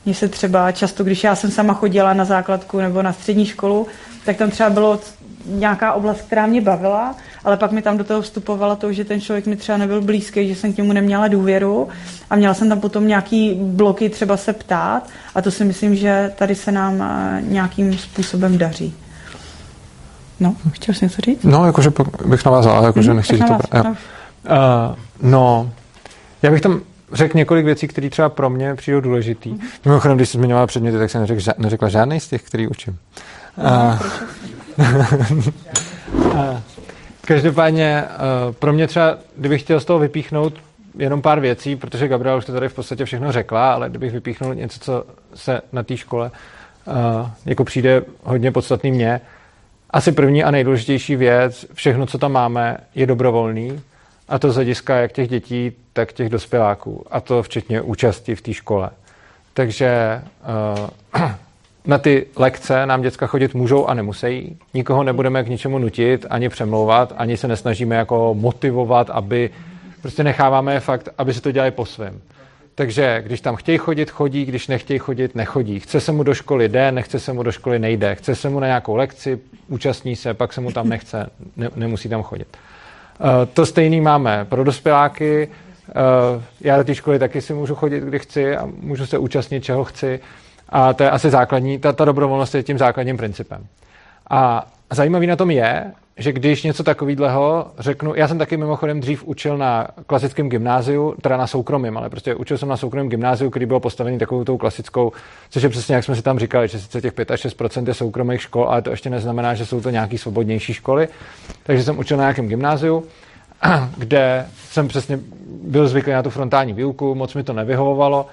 mně se třeba často, když já jsem sama chodila na základku nebo na střední školu, tak tam třeba bylo nějaká oblast, která mě bavila, ale pak mi tam do toho vstupovalo to, že ten člověk mi třeba nebyl blízký, že jsem k němu neměla důvěru a měla jsem tam potom nějaký bloky třeba se ptát a to si myslím, že tady se nám eh, nějakým způsobem daří. No, chtěl jsi něco říct? No, jakože bych navázal, jakože hmm, nechci říct to. Uh, no, já bych tam řekl několik věcí, které třeba pro mě přijdou důležitý. Mm-hmm. Mimochodem, když jsi zmiňovala předměty, tak jsem neřekl, neřekla žádný z těch, který učím. No, uh, *laughs* Každopádně eh, pro mě třeba, kdybych chtěl z toho vypíchnout jenom pár věcí, protože Gabriela už to tady v podstatě všechno řekla, ale kdybych vypíchnul něco, co se na té škole eh, jako přijde hodně podstatný mně, asi první a nejdůležitější věc, všechno, co tam máme, je dobrovolný, a to z hlediska jak těch dětí, tak těch dospěláků, a to včetně účasti v té škole. Takže uh, *clears throat* na ty lekce nám děcka chodit můžou a nemusí. Nikoho nebudeme k ničemu nutit, ani přemlouvat, ani se nesnažíme jako motivovat, aby prostě necháváme fakt, aby si to dělali po svém. Takže když tam chtějí chodit, chodí, když nechtějí chodit, nechodí. Chce se mu do školy, jde, nechce se mu do školy, nejde. Chce se mu na nějakou lekci, účastní se, pak se mu tam nechce, ne, nemusí tam chodit. Uh, to stejný máme pro dospěláky. Uh, já do té školy taky si můžu chodit, kdy chci a můžu se účastnit, čeho chci. A to je asi základní, ta, ta dobrovolnost je tím základním principem. A zajímavý na tom je, že když něco takového řeknu, já jsem taky mimochodem dřív učil na klasickém gymnáziu, teda na soukromém, ale prostě učil jsem na soukromém gymnáziu, který byl postavený takovou tou klasickou, což je přesně jak jsme si tam říkali, že sice těch 5 až 6 je soukromých škol, ale to ještě neznamená, že jsou to nějaký svobodnější školy. Takže jsem učil na nějakém gymnáziu, *clears throat* kde jsem přesně byl zvyklý na tu frontální výuku, moc mi to nevyhovovalo.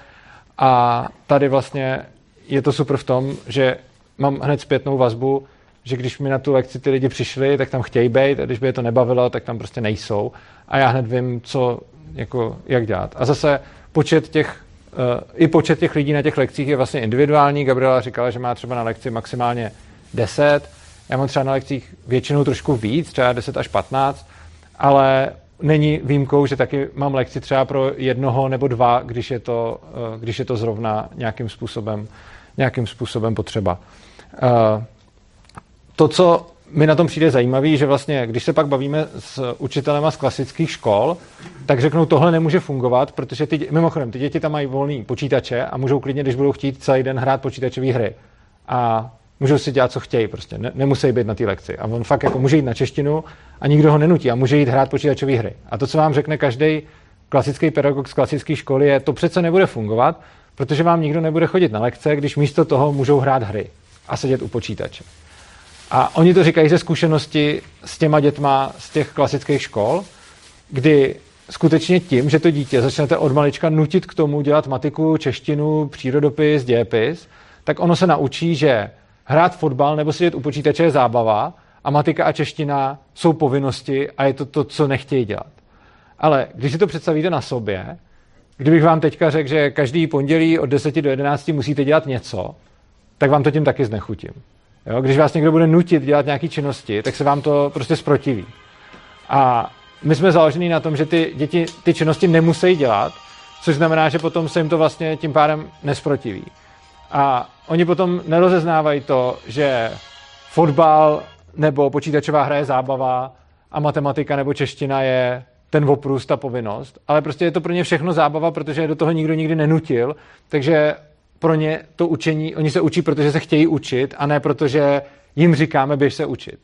A tady vlastně je to super v tom, že mám hned zpětnou vazbu, že když mi na tu lekci ty lidi přišli, tak tam chtějí být a když by je to nebavilo, tak tam prostě nejsou. A já hned vím, co jako jak dělat. A zase počet těch, uh, i počet těch lidí na těch lekcích je vlastně individuální. Gabriela říkala, že má třeba na lekci maximálně 10. Já mám třeba na lekcích většinou trošku víc, třeba 10 až 15, ale není výjimkou, že taky mám lekci třeba pro jednoho nebo dva, když je to, uh, když je to zrovna nějakým způsobem, nějakým způsobem potřeba. Uh, to, co mi na tom přijde zajímavý, že vlastně, když se pak bavíme s učitelema z klasických škol, tak řeknou, tohle nemůže fungovat, protože ty, mimochodem, ty děti tam mají volný počítače a můžou klidně, když budou chtít celý den hrát počítačové hry. A můžou si dělat, co chtějí, prostě ne, nemusí být na té lekci. A on fakt jako může jít na češtinu a nikdo ho nenutí a může jít hrát počítačové hry. A to, co vám řekne každý klasický pedagog z klasické školy, je, to přece nebude fungovat, protože vám nikdo nebude chodit na lekce, když místo toho můžou hrát hry a sedět u počítače. A oni to říkají ze zkušenosti s těma dětma z těch klasických škol, kdy skutečně tím, že to dítě začnete od malička nutit k tomu dělat matiku, češtinu, přírodopis, dějepis, tak ono se naučí, že hrát fotbal nebo sedět u počítače je zábava a matika a čeština jsou povinnosti a je to to, co nechtějí dělat. Ale když si to představíte na sobě, kdybych vám teďka řekl, že každý pondělí od 10 do 11 musíte dělat něco, tak vám to tím taky znechutím. Jo? Když vás někdo bude nutit dělat nějaké činnosti, tak se vám to prostě zprotiví. A my jsme založeni na tom, že ty děti ty činnosti nemusí dělat, což znamená, že potom se jim to vlastně tím pádem nesprotiví. A oni potom nerozeznávají to, že fotbal nebo počítačová hra je zábava a matematika nebo čeština je ten oprůst, ta povinnost, ale prostě je to pro ně všechno zábava, protože do toho nikdo nikdy nenutil, takže pro ně to učení, oni se učí, protože se chtějí učit a ne protože jim říkáme, běž se učit.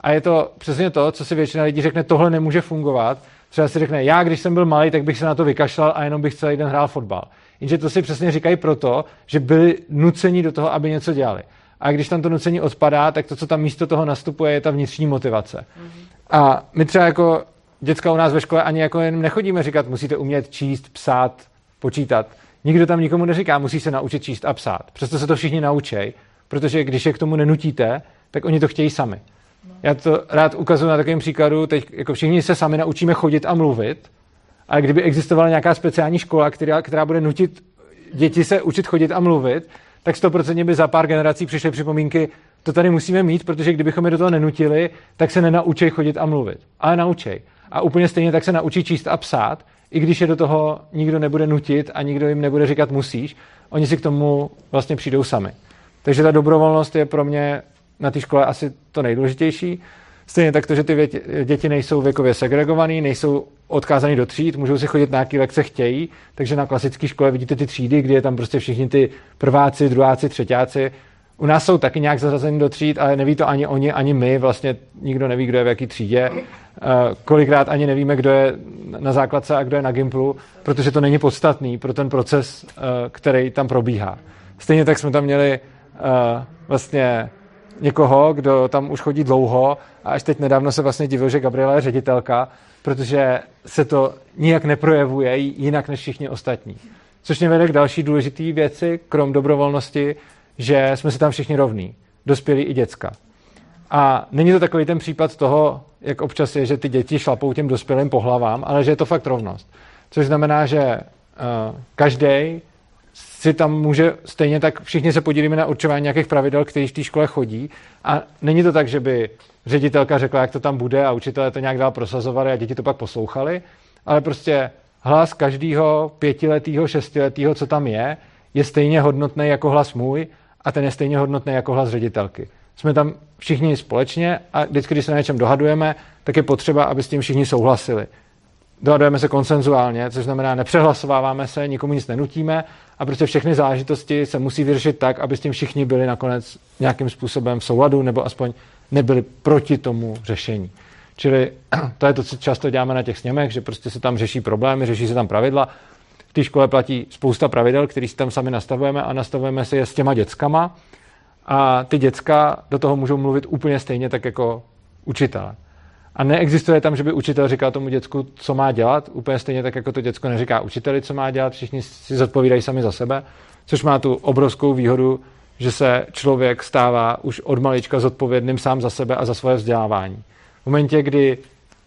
A je to přesně to, co si většina lidí řekne, tohle nemůže fungovat. Třeba si řekne, já když jsem byl malý, tak bych se na to vykašlal a jenom bych celý den hrál fotbal. Jenže to si přesně říkají proto, že byli nuceni do toho, aby něco dělali. A když tam to nucení odpadá, tak to, co tam místo toho nastupuje, je ta vnitřní motivace. Mm-hmm. A my třeba jako děcka u nás ve škole ani jako jen nechodíme říkat, musíte umět číst, psát, počítat. Nikdo tam nikomu neříká, musí se naučit číst a psát. Přesto se to všichni naučí, protože když je k tomu nenutíte, tak oni to chtějí sami. Já to rád ukazuju na takovém příkladu, teď jako všichni se sami naučíme chodit a mluvit, ale kdyby existovala nějaká speciální škola, která, která bude nutit děti se učit chodit a mluvit, tak 100% by za pár generací přišly připomínky, to tady musíme mít, protože kdybychom je do toho nenutili, tak se nenaučí chodit a mluvit. Ale naučí. A úplně stejně tak se naučí číst a psát, i když je do toho nikdo nebude nutit a nikdo jim nebude říkat musíš, oni si k tomu vlastně přijdou sami. Takže ta dobrovolnost je pro mě na té škole asi to nejdůležitější. Stejně tak to, že ty děti nejsou věkově segregované, nejsou odkázaný do tříd, můžou si chodit na nějaké lekce chtějí, takže na klasické škole vidíte ty třídy, kde je tam prostě všichni ty prváci, druháci, třetíáci. U nás jsou taky nějak zařazeni do tříd, ale neví to ani oni, ani my, vlastně nikdo neví, kdo je v jaký třídě. Eh, kolikrát ani nevíme, kdo je na základce a kdo je na Gimplu, protože to není podstatný pro ten proces, eh, který tam probíhá. Stejně tak jsme tam měli eh, vlastně někoho, kdo tam už chodí dlouho a až teď nedávno se vlastně divil, že Gabriela je ředitelka, protože se to nijak neprojevuje jinak než všichni ostatní. Což mě vede k další důležité věci, krom dobrovolnosti, že jsme si tam všichni rovní. Dospělí i děcka. A není to takový ten případ toho, jak občas je, že ty děti šlapou těm dospělým po hlavám, ale že je to fakt rovnost. Což znamená, že uh, každý si tam může stejně tak všichni se podílíme na určování nějakých pravidel, který v té škole chodí. A není to tak, že by ředitelka řekla, jak to tam bude a učitelé to nějak dál prosazovali a děti to pak poslouchali, ale prostě hlas každého pětiletého, šestiletého, co tam je, je stejně hodnotný jako hlas můj a ten je stejně hodnotný jako hlas ředitelky. Jsme tam všichni společně a vždycky, když se na něčem dohadujeme, tak je potřeba, aby s tím všichni souhlasili. Dohadujeme se konsenzuálně, což znamená, nepřehlasováváme se, nikomu nic nenutíme a prostě všechny záležitosti se musí vyřešit tak, aby s tím všichni byli nakonec nějakým způsobem v souladu nebo aspoň nebyli proti tomu řešení. Čili *clears throat* to je to, co často děláme na těch sněmech, že prostě se tam řeší problémy, řeší se tam pravidla. Té škole platí spousta pravidel, které si tam sami nastavujeme a nastavujeme si je s těma dětskama a ty děcka do toho můžou mluvit úplně stejně tak jako učitel. A neexistuje tam, že by učitel říkal tomu děcku, co má dělat, úplně stejně tak, jako to děcko neříká učiteli, co má dělat, všichni si zodpovídají sami za sebe, což má tu obrovskou výhodu, že se člověk stává už od malička zodpovědným sám za sebe a za svoje vzdělávání. V momentě, kdy,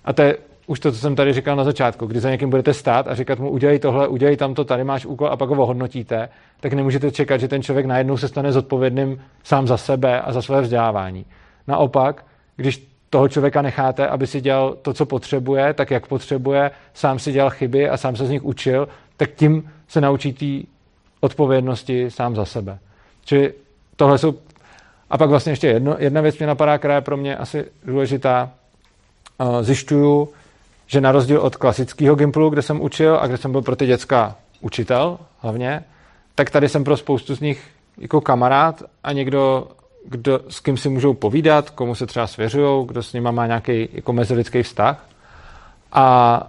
a to je už to, co jsem tady říkal na začátku, kdy za někým budete stát a říkat mu udělej tohle, udělej tamto, tady máš úkol a pak ho ohodnotíte, tak nemůžete čekat, že ten člověk najednou se stane zodpovědným sám za sebe a za své vzdělávání. Naopak, když toho člověka necháte, aby si dělal to, co potřebuje, tak jak potřebuje, sám si dělal chyby a sám se z nich učil, tak tím se naučí té odpovědnosti sám za sebe. Čili tohle jsou... A pak vlastně ještě jedno, jedna věc mě napadá, která je pro mě asi důležitá. Zjišťuju, že na rozdíl od klasického Gimplu, kde jsem učil a kde jsem byl pro ty děcka učitel hlavně, tak tady jsem pro spoustu z nich jako kamarád a někdo, kdo, s kým si můžou povídat, komu se třeba svěřují, kdo s nima má nějaký jako mezilidský vztah. A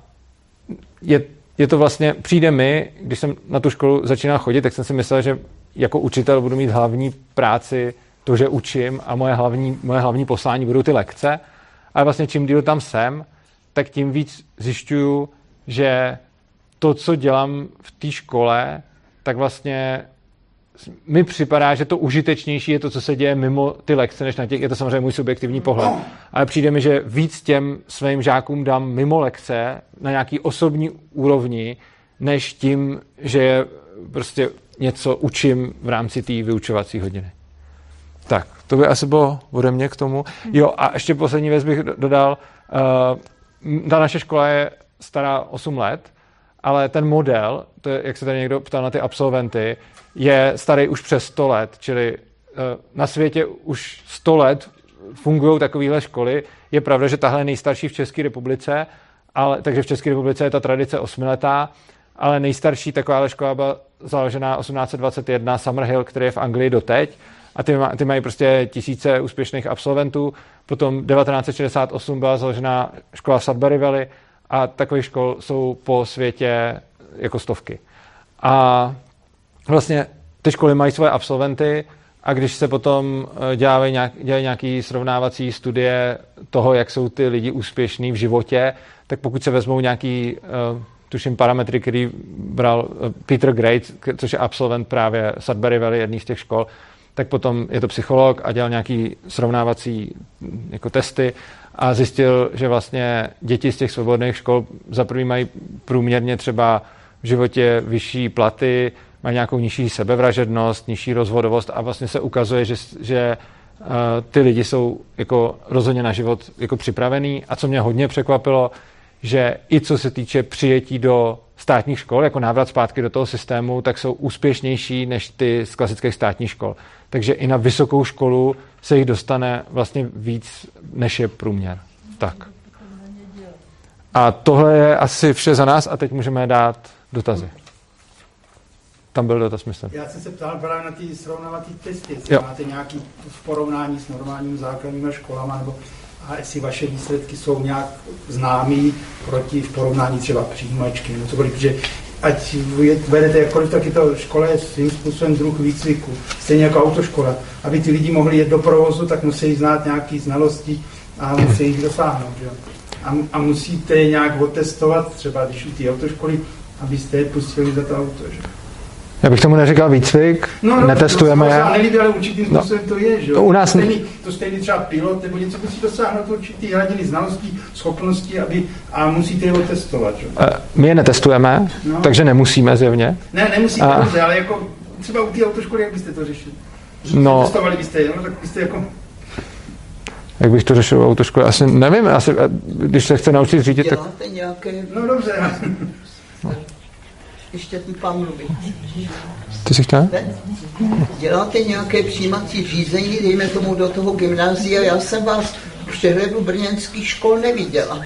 je, je to vlastně, přijde mi, když jsem na tu školu začínal chodit, tak jsem si myslel, že jako učitel budu mít hlavní práci to, že učím a moje hlavní, moje hlavní poslání budou ty lekce. Ale vlastně čím díl tam jsem, tak tím víc zjišťuju, že to, co dělám v té škole, tak vlastně mi připadá, že to užitečnější je to, co se děje mimo ty lekce, než na těch, je to samozřejmě můj subjektivní pohled, ale přijde mi, že víc těm svým žákům dám mimo lekce na nějaký osobní úrovni, než tím, že je prostě něco učím v rámci té vyučovací hodiny. Tak, to by asi bylo ode mě k tomu. Jo, a ještě poslední věc bych dodal. Uh, ta naše škola je stará 8 let, ale ten model, to je, jak se tady někdo ptal na ty absolventy, je starý už přes 100 let, čili uh, na světě už 100 let fungují takovéhle školy. Je pravda, že tahle je nejstarší v České republice, ale, takže v České republice je ta tradice osmiletá, ale nejstarší taková škola byla založená 1821 Summerhill, který je v Anglii doteď a ty, ty mají prostě tisíce úspěšných absolventů. Potom 1968 byla založena škola Sudbury Valley a takových škol jsou po světě jako stovky. A vlastně ty školy mají svoje absolventy a když se potom eh, dělají, nějak, dělají nějaký srovnávací studie toho, jak jsou ty lidi úspěšní v životě, tak pokud se vezmou nějaký, uh, tuším, parametry, který bral uh, Peter Great, což je absolvent právě Sudbury Valley, jedný z těch škol, tak potom je to psycholog a dělal nějaký srovnávací jako testy a zjistil, že vlastně děti z těch svobodných škol za prvý mají průměrně třeba v životě vyšší platy, mají nějakou nižší sebevražednost, nižší rozvodovost a vlastně se ukazuje, že, že uh, ty lidi jsou jako rozhodně na život jako připravený. A co mě hodně překvapilo, že i co se týče přijetí do státních škol, jako návrat zpátky do toho systému, tak jsou úspěšnější než ty z klasických státních škol. Takže i na vysokou školu se jich dostane vlastně víc, než je průměr. Tak. A tohle je asi vše za nás a teď můžeme dát dotazy. Tam byl dotaz, myslím. Já jsem se ptal právě na ty srovnávací testy, jestli máte nějaký v porovnání s normálními základními školami, nebo a jestli vaše výsledky jsou nějak známý proti v porovnání třeba přijímačky nebo cokoliv, protože ať vedete jakkoliv, tak je to škola je svým způsobem druh výcviku, stejně jako autoškola. Aby ty lidi mohli jet do provozu, tak musí znát nějaké znalosti a musí jich dosáhnout. Že? A, a musíte je nějak otestovat, třeba když u té autoškoly, abyste je pustili za to auto. Že? Já bych tomu neříkal výcvik, no, no, netestujeme je. No, nelíbí, ale určitým no, způsobem to je, že to u nás... To stejný, to stejný třeba pilot, nebo něco musí dosáhnout určitý hladiny znalostí, schopností, aby, a musíte je otestovat. Že? Uh, my je netestujeme, no. takže nemusíme zjevně. Ne, nemusíte, a... dobře, ale jako třeba u té autoškoly, jak byste to řešili? No. Testovali byste je, no, tak byste jako jak bych to řešil v autoškole? Asi nevím, asi, když se chce naučit řídit, tak... Děláte nějaké... No dobře. No *laughs* ještě ten pan mluví. Ty jsi chtěl? Děláte nějaké přijímací řízení, dejme tomu do toho gymnázia. Já jsem vás v přehledu brněnských škol neviděla.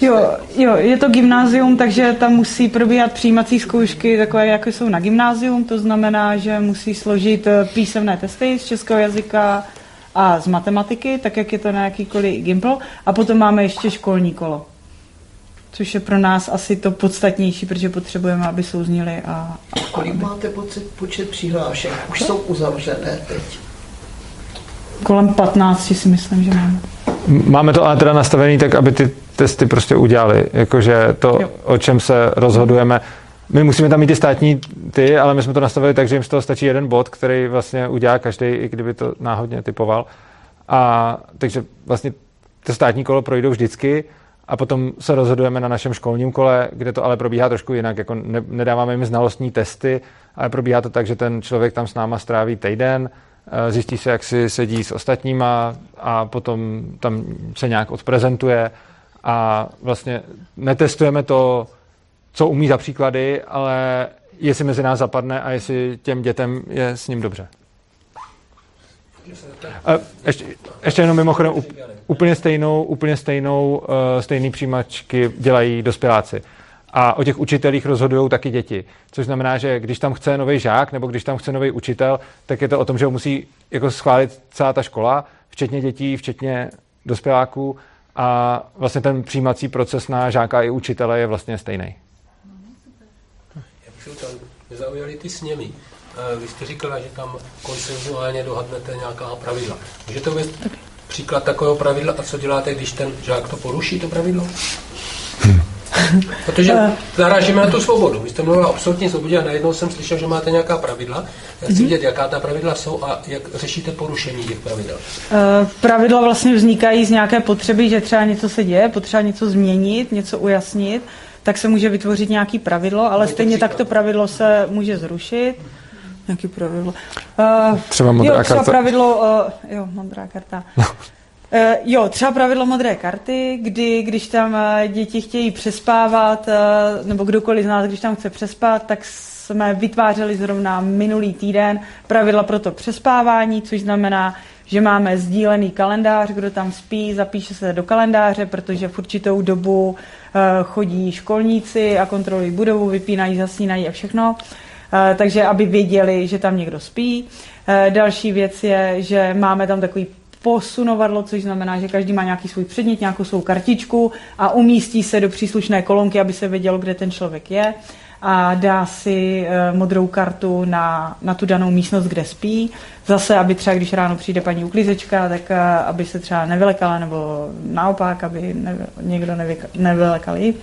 Jo, jo, je to gymnázium, takže tam musí probíhat přijímací zkoušky takové, jako jsou na gymnázium. To znamená, že musí složit eh, písemné testy z českého jazyka a z matematiky, tak jak je to na jakýkoliv gimpl. A potom máme ještě školní kolo což je pro nás asi to podstatnější, protože potřebujeme, aby souznili. A, a Kolik máte počet, počet přihlášek? Už jsou uzavřené teď. Kolem 15 si myslím, že máme. Máme to ale teda nastavený tak, aby ty testy prostě udělali. Jakože to, jo. o čem se rozhodujeme, my musíme tam mít ty státní ty, ale my jsme to nastavili tak, že jim z toho stačí jeden bod, který vlastně udělá každý, i kdyby to náhodně typoval. A takže vlastně to státní kolo projdou vždycky a potom se rozhodujeme na našem školním kole, kde to ale probíhá trošku jinak, jako ne, nedáváme jim znalostní testy, ale probíhá to tak, že ten člověk tam s náma stráví týden, eh, zjistí se, jak si sedí s ostatníma a potom tam se nějak odprezentuje a vlastně netestujeme to, co umí za příklady, ale jestli mezi nás zapadne a jestli těm dětem je s ním dobře. Ještě, ještě jenom mimochodem úplně stejnou, úplně stejnou, uh, stejný přijímačky dělají dospěláci. A o těch učitelích rozhodují taky děti. Což znamená, že když tam chce nový žák nebo když tam chce nový učitel, tak je to o tom, že ho musí jako schválit celá ta škola, včetně dětí, včetně dospěláků. A vlastně ten přijímací proces na žáka i učitele je vlastně stejný. Bych se zaujaly ty sněmy. Eh, vy jste říkala, že tam konsenzuálně dohadnete nějaká pravidla. Můžete uvést příklad takového pravidla a co děláte, když ten žák to poruší, to pravidlo? Hmm. Protože narážíme na tu svobodu. Vy jste mluvila o absolutní svobodě a najednou jsem slyšel, že máte nějaká pravidla. Já chci vidět, jaká ta pravidla jsou a jak řešíte porušení těch pravidel. Uh, pravidla vlastně vznikají z nějaké potřeby, že třeba něco se děje, potřeba něco změnit, něco ujasnit, tak se může vytvořit nějaký pravidlo, ale stejně tak to pravidlo se může zrušit. Nějaký pravidlo. Uh, třeba modrá jo, třeba karta. pravidlo, uh, jo, modrá karta. Uh, jo, třeba pravidlo modré karty, kdy když tam děti chtějí přespávat, uh, nebo kdokoliv z nás, když tam chce přespat, tak jsme vytvářeli zrovna minulý týden pravidla pro to přespávání, což znamená, že máme sdílený kalendář, kdo tam spí, zapíše se do kalendáře, protože v určitou dobu chodí školníci a kontrolují budovu, vypínají, zasínají a všechno. Eh, takže aby věděli, že tam někdo spí. Eh, další věc je, že máme tam takový posunovadlo, což znamená, že každý má nějaký svůj předmět, nějakou svou kartičku a umístí se do příslušné kolonky, aby se vědělo, kde ten člověk je a dá si uh, modrou kartu na, na tu danou místnost, kde spí. Zase, aby třeba, když ráno přijde paní uklízečka, tak aby se třeba nevylekala, nebo naopak, aby ne, někdo nevylekal jí.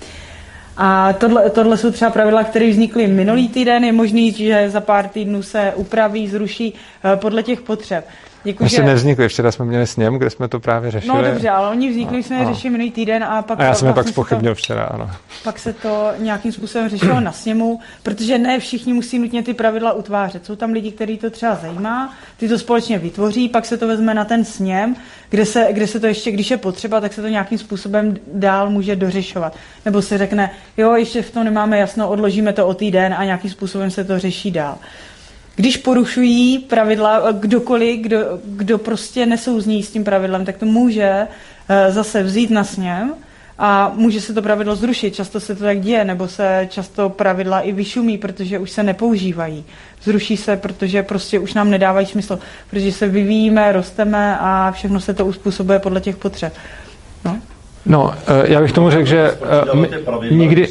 A tohle, tohle jsou třeba pravidla, které vznikly minulý týden. Je možný, že za pár týdnů se upraví, zruší eh, podle těch potřeb. Děkuji, Ještě že... nevznikly, včera jsme měli sněm, kde jsme to právě řešili. No dobře, ale oni vznikli, no, jsme je řešili minulý týden a pak... A já jsem je pak spochybnil včera, ano. Pak se to nějakým způsobem řešilo na sněmu, protože ne všichni musí nutně ty pravidla utvářet. Jsou tam lidi, kteří to třeba zajímá, ty to společně vytvoří, pak se to vezme na ten sněm, kde se, kde se to ještě, když je potřeba, tak se to nějakým způsobem dál může dořešovat. Nebo se řekne, jo, ještě v tom nemáme jasno, odložíme to o týden a nějakým způsobem se to řeší dál když porušují pravidla kdokoliv, kdo, kdo prostě nesouzní s tím pravidlem, tak to může uh, zase vzít na sněm a může se to pravidlo zrušit. Často se to tak děje, nebo se často pravidla i vyšumí, protože už se nepoužívají. Zruší se, protože prostě už nám nedávají smysl, protože se vyvíjíme, rosteme a všechno se to uspůsobuje podle těch potřeb. No. No, eh, já bych tomu řekl, že eh, my nikdy,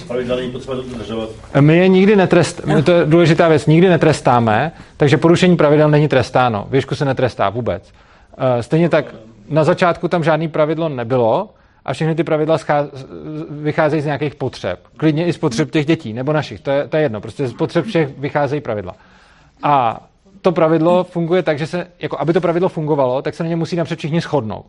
my je nikdy netrestáme, to je důležitá věc, nikdy netrestáme, takže porušení pravidel není trestáno. Věšku se netrestá vůbec. Eh, stejně tak na začátku tam žádný pravidlo nebylo a všechny ty pravidla vycházejí z nějakých potřeb. Klidně i z potřeb těch dětí, nebo našich, to je, to je jedno, prostě z potřeb všech vycházejí pravidla. A to pravidlo funguje tak, že se, jako aby to pravidlo fungovalo, tak se na ně musí napřed všichni shodnout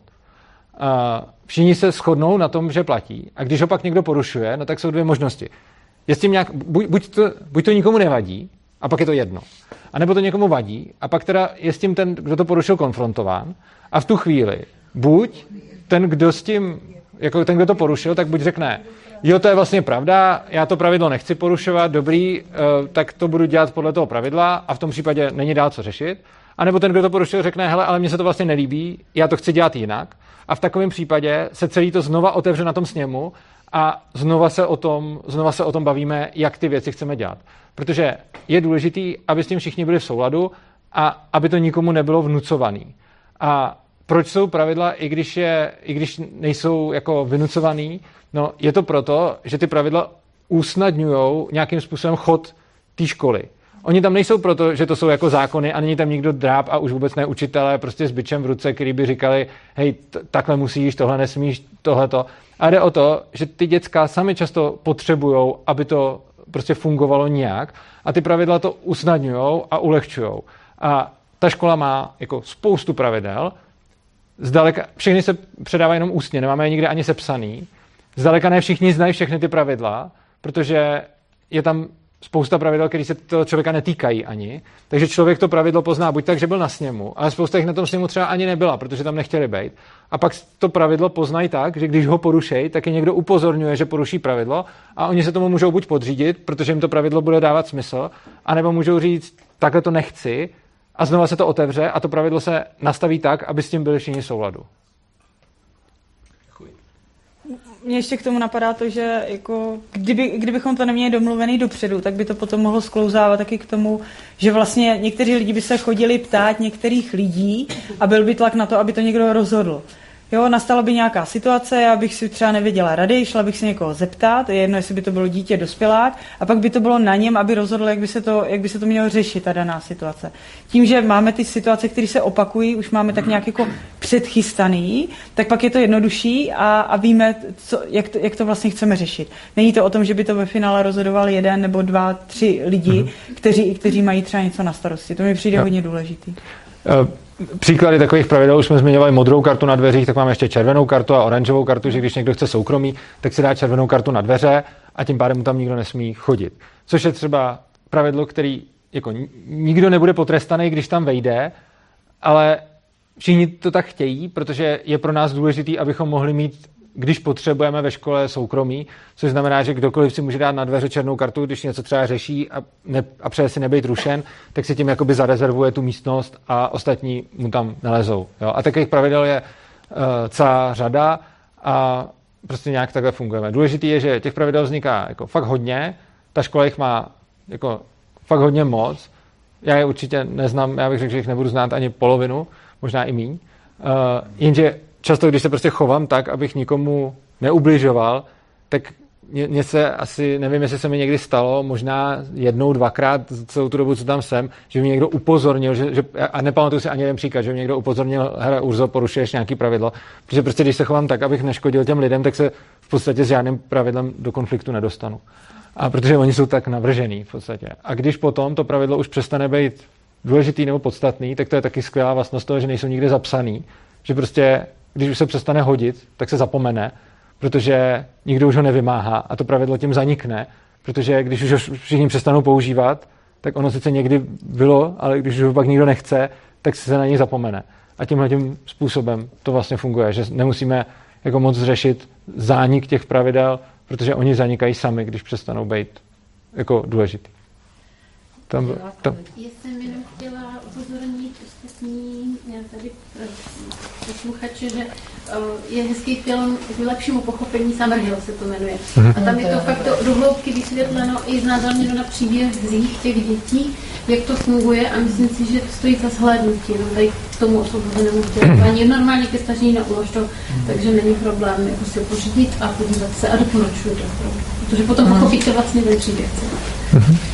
všichni se shodnou na tom, že platí. A když ho pak někdo porušuje, no tak jsou dvě možnosti. Je s tím nějak, buď, buď, to, buď to nikomu nevadí, a pak je to jedno. A nebo to někomu vadí, a pak teda je s tím ten, kdo to porušil, konfrontován. A v tu chvíli buď ten, kdo s tím, jako ten, kdo to porušil, tak buď řekne, jo, to je vlastně pravda, já to pravidlo nechci porušovat, dobrý, eh, tak to budu dělat podle toho pravidla a v tom případě není dál co řešit. A nebo ten, kdo to porušil, řekne, hele, ale mně se to vlastně nelíbí, já to chci dělat jinak a v takovém případě se celý to znova otevře na tom sněmu a znova se o tom, znova se o tom bavíme, jak ty věci chceme dělat. Protože je důležité, aby s tím všichni byli v souladu a aby to nikomu nebylo vnucovaný. A proč jsou pravidla, i když, je, i když nejsou jako vynucovaný? No, je to proto, že ty pravidla usnadňují nějakým způsobem chod té školy. Oni tam nejsou proto, že to jsou jako zákony a není tam nikdo dráb a už vůbec ne učitelé prostě s byčem v ruce, který by říkali, hej, t- takhle musíš, tohle nesmíš, tohleto. A jde o to, že ty děcka sami často potřebují, aby to prostě fungovalo nějak a ty pravidla to usnadňují a ulehčují. A ta škola má jako spoustu pravidel, zdaleka, všechny se předávají jenom ústně, nemáme je nikde ani sepsaný, zdaleka ne všichni znají všechny ty pravidla, protože je tam spousta pravidel, které se toho člověka netýkají ani. Takže člověk to pravidlo pozná buď tak, že byl na sněmu, ale spousta jich na tom sněmu třeba ani nebyla, protože tam nechtěli být. A pak to pravidlo poznají tak, že když ho porušejí, tak je někdo upozorňuje, že poruší pravidlo a oni se tomu můžou buď podřídit, protože jim to pravidlo bude dávat smysl, anebo můžou říct, takhle to nechci a znova se to otevře a to pravidlo se nastaví tak, aby s tím byli všichni souladu. Mně ještě k tomu napadá to, že jako, kdyby, kdybychom to neměli domluvený dopředu, tak by to potom mohlo sklouzávat taky k tomu, že vlastně někteří lidi by se chodili ptát některých lidí a byl by tlak na to, aby to někdo rozhodl. Jo, nastala by nějaká situace, já bych si třeba nevěděla rady, šla bych se někoho zeptat, je jedno, jestli by to bylo dítě, dospělák, a pak by to bylo na něm, aby rozhodl, jak by se to, jak by se to mělo řešit, ta daná situace. Tím, že máme ty situace, které se opakují, už máme tak nějak jako předchystaný, tak pak je to jednodušší a, a víme, co, jak, to, jak to vlastně chceme řešit. Není to o tom, že by to ve finále rozhodoval jeden nebo dva, tři lidi, mm-hmm. kteří, kteří mají třeba něco na starosti. To mi přijde hodně důležitý. Uh Příklady takových pravidel už jsme zmiňovali modrou kartu na dveřích, tak máme ještě červenou kartu a oranžovou kartu, že když někdo chce soukromí, tak si dá červenou kartu na dveře a tím pádem mu tam nikdo nesmí chodit. Což je třeba pravidlo, který jako nikdo nebude potrestaný, když tam vejde, ale všichni to tak chtějí, protože je pro nás důležitý, abychom mohli mít když potřebujeme ve škole soukromí, což znamená, že kdokoliv si může dát na dveře černou kartu, když něco třeba řeší a, ne, a přeje si nebejt rušen, tak si tím jakoby zarezervuje tu místnost a ostatní mu tam nelezou. Jo? A takových pravidel je uh, celá řada a prostě nějak takhle fungujeme. Důležité je, že těch pravidel vzniká jako fakt hodně, ta škola jich má jako fakt hodně moc, já je určitě neznám, já bych řekl, že jich nebudu znát ani polovinu, možná i míň, uh, jenže často, když se prostě chovám tak, abych nikomu neubližoval, tak mně se asi, nevím, jestli se mi někdy stalo, možná jednou, dvakrát celou tu dobu, co tam jsem, že mi někdo upozornil, že, že, a nepamatuju si ani jeden příklad, že mi někdo upozornil, hele, Urzo, porušuješ nějaký pravidlo, protože prostě když se chovám tak, abych neškodil těm lidem, tak se v podstatě s žádným pravidlem do konfliktu nedostanu. A protože oni jsou tak navržený v podstatě. A když potom to pravidlo už přestane být důležitý nebo podstatný, tak to je taky skvělá vlastnost toho, že nejsou nikde zapsaný, že prostě když už se přestane hodit, tak se zapomene, protože nikdo už ho nevymáhá a to pravidlo tím zanikne, protože když už ho všichni přestanou používat, tak ono sice někdy bylo, ale když už ho pak nikdo nechce, tak se na něj zapomene. A tímhle tím způsobem to vlastně funguje, že nemusíme jako moc řešit zánik těch pravidel, protože oni zanikají sami, když přestanou být jako důležitý. Tam, tam. Já jsem jenom chtěla upozornit ostatní tady posluchače, že eh, je hezký film k lepšímu pochopení Summerhill se to jmenuje. Mm-hmm. A tam je to fakt to dohloubky vysvětleno i znázorněno na příbězích těch dětí, jak to funguje a myslím si, že to stojí za shlédnutí, no tady k tomu osvobozenému vzdělávání. Normálně ke stažení na úlož takže není problém jako si pořídit a podívat se a doporučuji to, protože potom mhm. pochopíte vlastně ten příběh. Mm-hmm.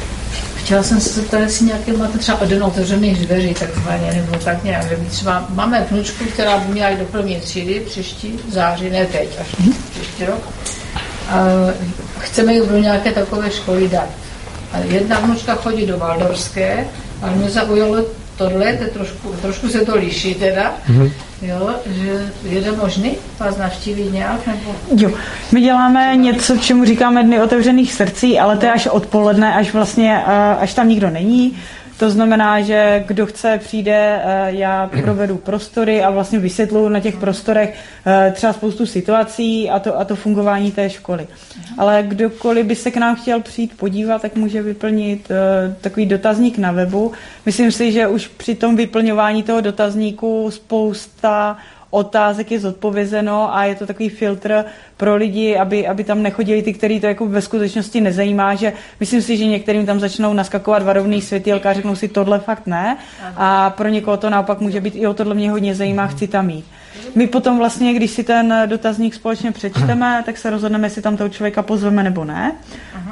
Chtěla jsem se zeptat, jestli nějaké máte třeba den otevřených dveří, takzvaně, nebo tak nějak, že třeba máme vnučku, která by měla jít do první třídy příští září, ne teď, až příští rok. A chceme ji do nějaké takové školy dát. A jedna vnučka chodí do Valdorské, ale mě zaujalo tohle, to trošku, trošku se to liší teda, mm-hmm. Jo, že je to možný vás navštívit nějak? Nebo... Jo, my děláme něco, čemu říkáme Dny otevřených srdcí, ale to je až odpoledne, až vlastně, eh, až tam nikdo není, to znamená, že kdo chce, přijde, eh, já provedu prostory a vlastně vysvětlu na těch prostorech eh, třeba spoustu situací a to, a to fungování té školy. Ale kdokoliv by se k nám chtěl přijít podívat, tak může vyplnit eh, takový dotazník na webu. Myslím si, že už při tom vyplňování toho dotazníku spousta otázek je zodpovězeno a je to takový filtr pro lidi, aby, aby tam nechodili ty, který to jako ve skutečnosti nezajímá, že myslím si, že některým tam začnou naskakovat varovný světýlka a řeknou si tohle fakt ne. A pro někoho to naopak může být i o tohle mě hodně zajímá, chci tam jít. My potom vlastně, když si ten dotazník společně přečteme, tak se rozhodneme, jestli tam toho člověka pozveme nebo ne.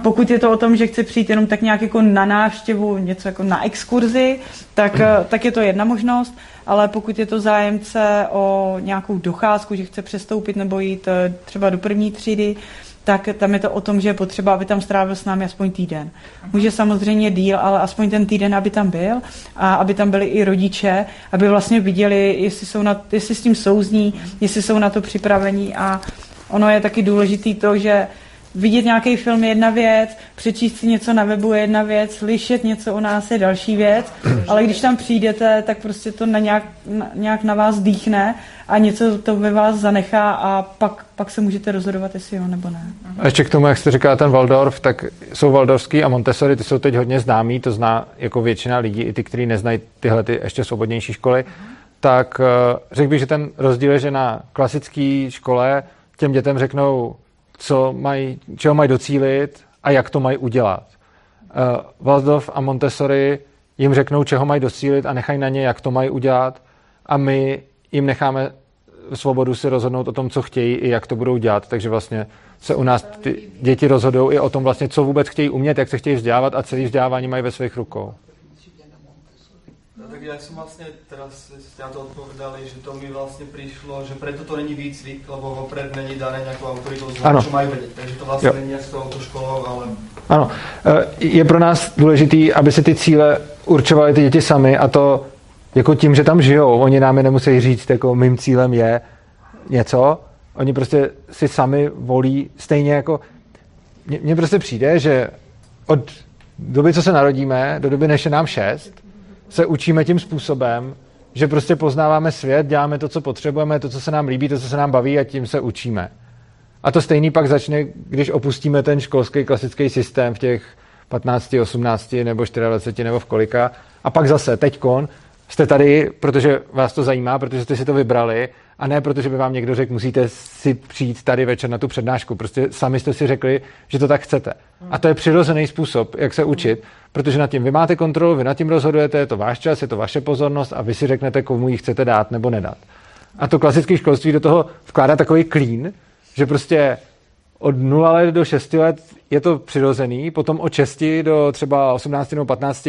Pokud je to o tom, že chce přijít jenom tak nějak jako na návštěvu, něco jako na exkurzi, tak, tak je to jedna možnost. Ale pokud je to zájemce o nějakou docházku, že chce přestoupit nebo jít eh, třeba do první třídy, tak tam je to o tom, že je potřeba, aby tam strávil s námi aspoň týden. Může samozřejmě díl, ale aspoň ten týden, aby tam byl a aby tam byli i rodiče, aby vlastně viděli, jestli, jsou na, jestli s tím souzní, jestli jsou na to připravení a ono je taky důležitý to, že vidět nějaký film je jedna věc, přečíst si něco na webu je jedna věc, slyšet něco o nás je další věc, *clears throat* ale když tam přijdete, tak prostě to na nějak, na, nějak na vás dýchne a něco to ve vás zanechá a pak, pak se můžete rozhodovat, jestli jo nebo ne. A ještě k tomu, jak jste říkala ten Waldorf, tak jsou Waldorfský a Montessori, ty jsou teď hodně známý, to zná jako většina lidí, i ty, kteří neznají tyhle ty ještě svobodnější školy, tak eh, řekl bych, že ten rozdíl je, že na klasické škole těm dětem řeknou, co mají, čeho mají docílit a jak to mají udělat. Uh, Waldorf a Montessori jim řeknou, čeho mají docílit a nechají na ně, jak to mají udělat a my jim necháme svobodu si rozhodnout o tom, co chtějí i jak to budou dělat. Takže vlastně se u nás ty děti rozhodují i o tom vlastně, co vůbec chtějí umět, jak se chtějí vzdělávat a celý vzdělávání mají ve svých rukou. Tak jak som vlastne teraz ste na to odpovedali, že to mi vlastne prišlo, že preto to není výcvik, lebo vopred není dané nejakou autoritou čo majú vedieť. Takže to vlastne jo. není s tou školou, ale... Ano, e, je pro nás důležitý, aby se ty cíle určovaly ty děti sami a to jako tím, že tam žijou. Oni nám je nemusí říct, jako mým cílem je něco. Oni prostě si sami volí stejně jako... Mně prostě přijde, že od doby, co se narodíme, do doby, než je nám šest, se učíme tím způsobem, že prostě poznáváme svět, děláme to, co potřebujeme, to, co se nám líbí, to, co se nám baví a tím se učíme. A to stejný pak začne, když opustíme ten školský klasický systém v těch 15, 18 nebo 24 nebo v kolika. A pak zase, teďkon, jste tady, protože vás to zajímá, protože jste si to vybrali a ne protože by vám někdo řekl, musíte si přijít tady večer na tu přednášku. Prostě sami jste si řekli, že to tak chcete. A to je přirozený způsob, jak se učit, protože nad tím vy máte kontrolu, vy nad tím rozhodujete, je to váš čas, je to vaše pozornost a vy si řeknete, komu ji chcete dát nebo nedat. A to klasické školství do toho vkládá takový klín, že prostě od 0 let do 6 let je to přirozený, potom od 6 do třeba 18 nebo 15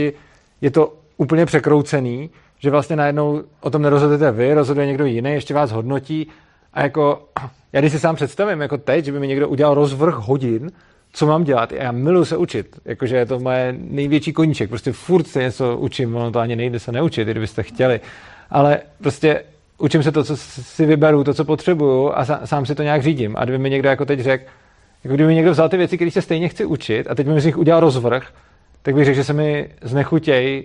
je to úplně překroucený, že vlastně najednou o tom nerozhodujete vy, rozhoduje někdo jiný, ještě vás hodnotí a jako, já když si sám představím, jako teď, že by mi někdo udělal rozvrh hodin, co mám dělat. Já miluji se učit, jakože je to moje největší koníček. Prostě furt se něco učím, ono to ani nejde se neučit, kdybyste chtěli. Ale prostě učím se to, co si vyberu, to, co potřebuju a sám si to nějak řídím. A kdyby mi někdo jako teď řekl, jako kdyby mi někdo vzal ty věci, které se stejně chci učit a teď mi z nich udělal rozvrh, tak bych řekl, že se mi znechutěj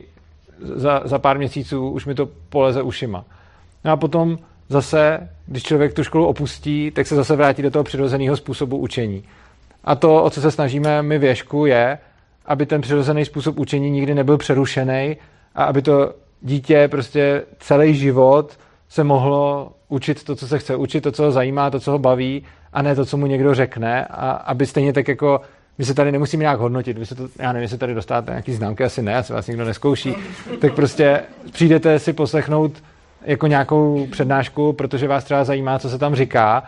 za, za pár měsíců, už mi to poleze ušima. No a potom zase, když člověk tu školu opustí, tak se zase vrátí do toho přirozeného způsobu učení. A to, o co se snažíme my věšku, je, aby ten přirozený způsob učení nikdy nebyl přerušený a aby to dítě prostě celý život se mohlo učit to, co se chce učit, to, co ho zajímá, to, co ho baví, a ne to, co mu někdo řekne. A aby stejně tak jako my se tady nemusíme nějak hodnotit, vy se to, já nevím, jestli tady dostáte nějaký známky, asi ne, asi vás nikdo neskouší, tak prostě přijdete si poslechnout jako nějakou přednášku, protože vás třeba zajímá, co se tam říká,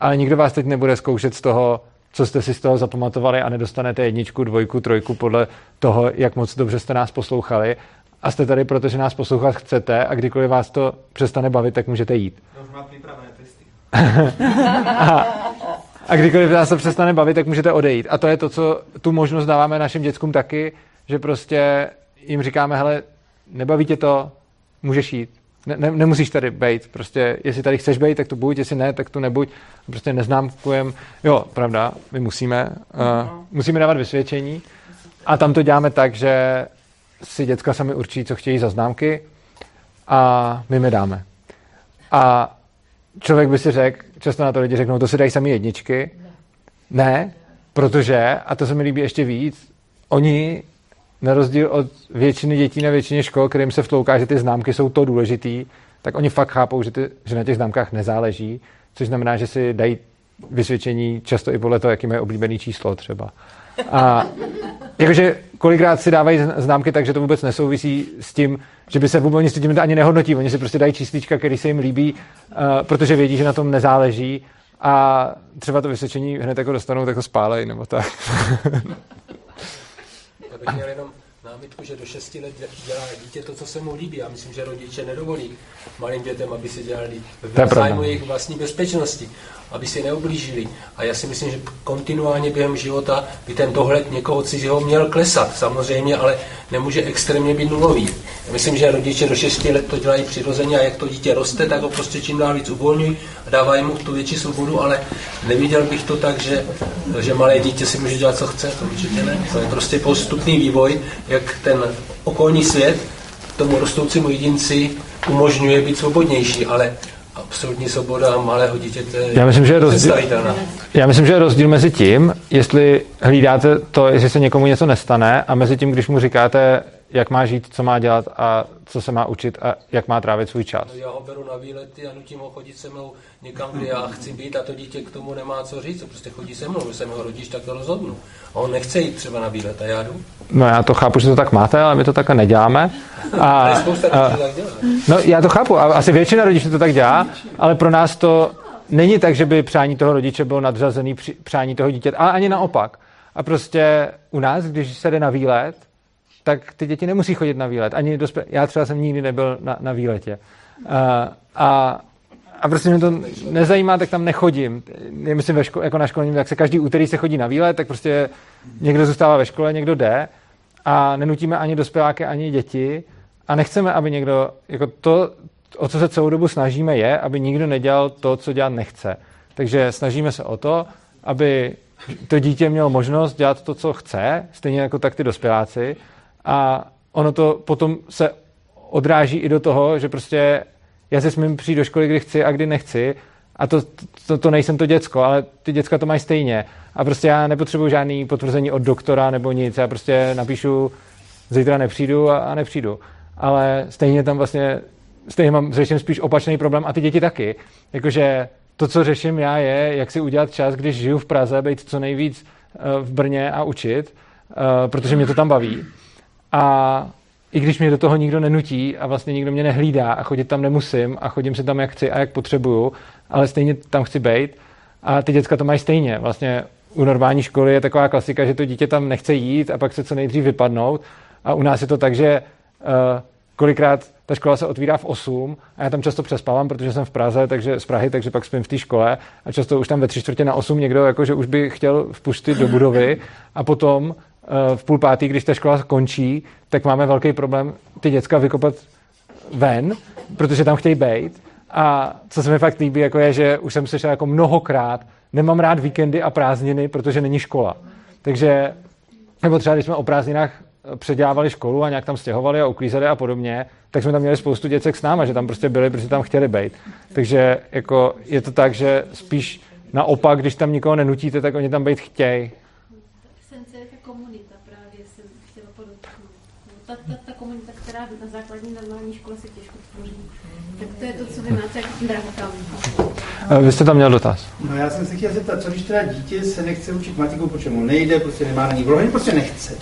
ale nikdo vás teď nebude zkoušet z toho, co jste si z toho zapamatovali a nedostanete jedničku, dvojku, trojku podle toho, jak moc dobře jste nás poslouchali. A jste tady, protože nás poslouchat chcete a kdykoliv vás to přestane bavit, tak můžete jít. No, testy. a, a kdykoliv vás to přestane bavit, tak můžete odejít. A to je to, co tu možnost dáváme našim dětskům taky, že prostě jim říkáme, hele, nebaví tě to, můžeš jít. Ne, ne, nemusíš tady být. Prostě, jestli tady chceš být, tak tu buď, jestli ne, tak tu nebuď. Prostě neznámkujem. Jo, pravda, my musíme. Uh, musíme dávat vysvědčení. A tam to děláme tak, že si děcka sami určí, co chtějí za známky a my mi dáme. A člověk by si řekl, často na to lidi řeknou, to si dají sami jedničky. Ne, protože, a to se mi líbí ještě víc, oni na rozdíl od většiny dětí na většině škol, kterým se vtlouká, že ty známky jsou to důležitý, tak oni fakt chápou, že, ty, že na těch známkách nezáleží, což znamená, že si dají vysvědčení často i podle toho, jaký mají oblíbený číslo třeba. A jakože kolikrát si dávají známky tak, že to vůbec nesouvisí s tím, že by se vůbec oni s tím ani nehodnotí. Oni si prostě dají číslička, který se jim líbí, uh, protože vědí, že na tom nezáleží a třeba to vysvědčení hned jako dostanou, tak to spálej, nebo tak. Já bych měl jenom námitku, že do 6 let dělá dítě to, co se mu líbí. Já myslím, že rodiče nedovolí malým dětem, aby si dělali v zájmu jejich vlastní bezpečnosti, aby si neublížili. A já si myslím, že kontinuálně během života by ten dohled někoho cizího měl klesat. Samozřejmě, ale nemůže extrémně být nulový. Myslím, že rodiče do 6 let to dělají přirozeně a jak to dítě roste, tak ho prostě čím dál víc uvolňují a dávají mu tu větší svobodu, ale neviděl bych to tak, že, že malé dítě si může dělat, co chce, to určitě ne. To je prostě postupný vývoj, jak ten okolní svět tomu rostoucímu jedinci umožňuje být svobodnější, ale absolutní svoboda malého dítěte já myslím, že je rozdíl, já myslím, že je rozdíl mezi tím, jestli hlídáte to, jestli se někomu něco nestane a mezi tím, když mu říkáte, jak má žít, co má dělat a co se má učit a jak má trávit svůj čas. Já ho beru na výlety a nutím ho chodit se mnou někam, kde já chci být a to dítě k tomu nemá co říct, prostě chodí se mnou, když jsem ho rodič, tak to rozhodnu. A on nechce jít třeba na výlet a já jdu. No já to chápu, že to tak máte, ale my to takhle neděláme. A, a spousta a, tak dělá. No já to chápu, a asi většina rodičů to tak dělá, ale pro nás to není tak, že by přání toho rodiče bylo nadřazený přání toho dítěte, ale ani naopak. A prostě u nás, když se jde na výlet, tak ty děti nemusí chodit na výlet. Ani dospě... Já třeba jsem nikdy nebyl na, na výletě. A, a, a prostě mě to nezajímá, tak tam nechodím. Já myslím, ve ško- jako na školním, jak se každý úterý se chodí na výlet, tak prostě někdo zůstává ve škole, někdo jde a nenutíme ani dospěláky, ani děti a nechceme, aby někdo, jako to, o co se celou dobu snažíme, je, aby nikdo nedělal to, co dělat nechce. Takže snažíme se o to, aby to dítě mělo možnost dělat to, co chce, stejně jako tak ty dospěláci, a ono to potom se odráží i do toho, že prostě já se smím přijít do školy, kdy chci a kdy nechci a to, to, to nejsem to děcko, ale ty děcka to mají stejně. A prostě já nepotřebuji žádný potvrzení od doktora nebo nic. Já prostě napíšu, zítra nepřijdu a, a nepřijdu. Ale stejně tam vlastně, stejně mám, řeším spíš opačný problém a ty děti taky. Jakože to, co řeším já, je, jak si udělat čas, když žiju v Praze, být co nejvíc eh, v Brně a učit, eh, protože mě to tam baví. A i když mě do toho nikdo nenutí a vlastně nikdo mě nehlídá a chodit tam nemusím a chodím si tam jak chci a jak potřebuju, ale stejně tam chci být. A ty děcka to mají stejně. Vlastně u normální školy je taková klasika, že to dítě tam nechce jít a pak se co nejdřív vypadnout. A u nás je to tak, že uh, kolikrát ta škola se otvírá v 8 a já tam často přespávám, protože jsem v Praze, takže z Prahy, takže pak spím v té škole a často už tam ve tři čtvrtě na 8 někdo, jako, že už by chtěl vpustit do budovy a potom v půl pátý, když ta škola končí, tak máme velký problém ty děcka vykopat ven, protože tam chtějí být. A co se mi fakt líbí, jako je, že už jsem slyšel jako mnohokrát, nemám rád víkendy a prázdniny, protože není škola. Takže, nebo třeba když jsme o prázdninách předělávali školu a nějak tam stěhovali a uklízeli a podobně, tak jsme tam měli spoustu děcek s náma, že tam prostě byli, protože tam chtěli být. Takže jako je to tak, že spíš naopak, když tam nikoho nenutíte, tak oni tam být chtějí ta, ta, ta komunita, která na základní normální škole se těžko tvoří. Tak to je to, co vy máte jako drahokam. Vy jste tam měl dotaz. No já jsem se chtěl zeptat, co když teda dítě se nechce učit matiku, protože mu nejde, prostě nemá na ní vlohy, prostě nechce.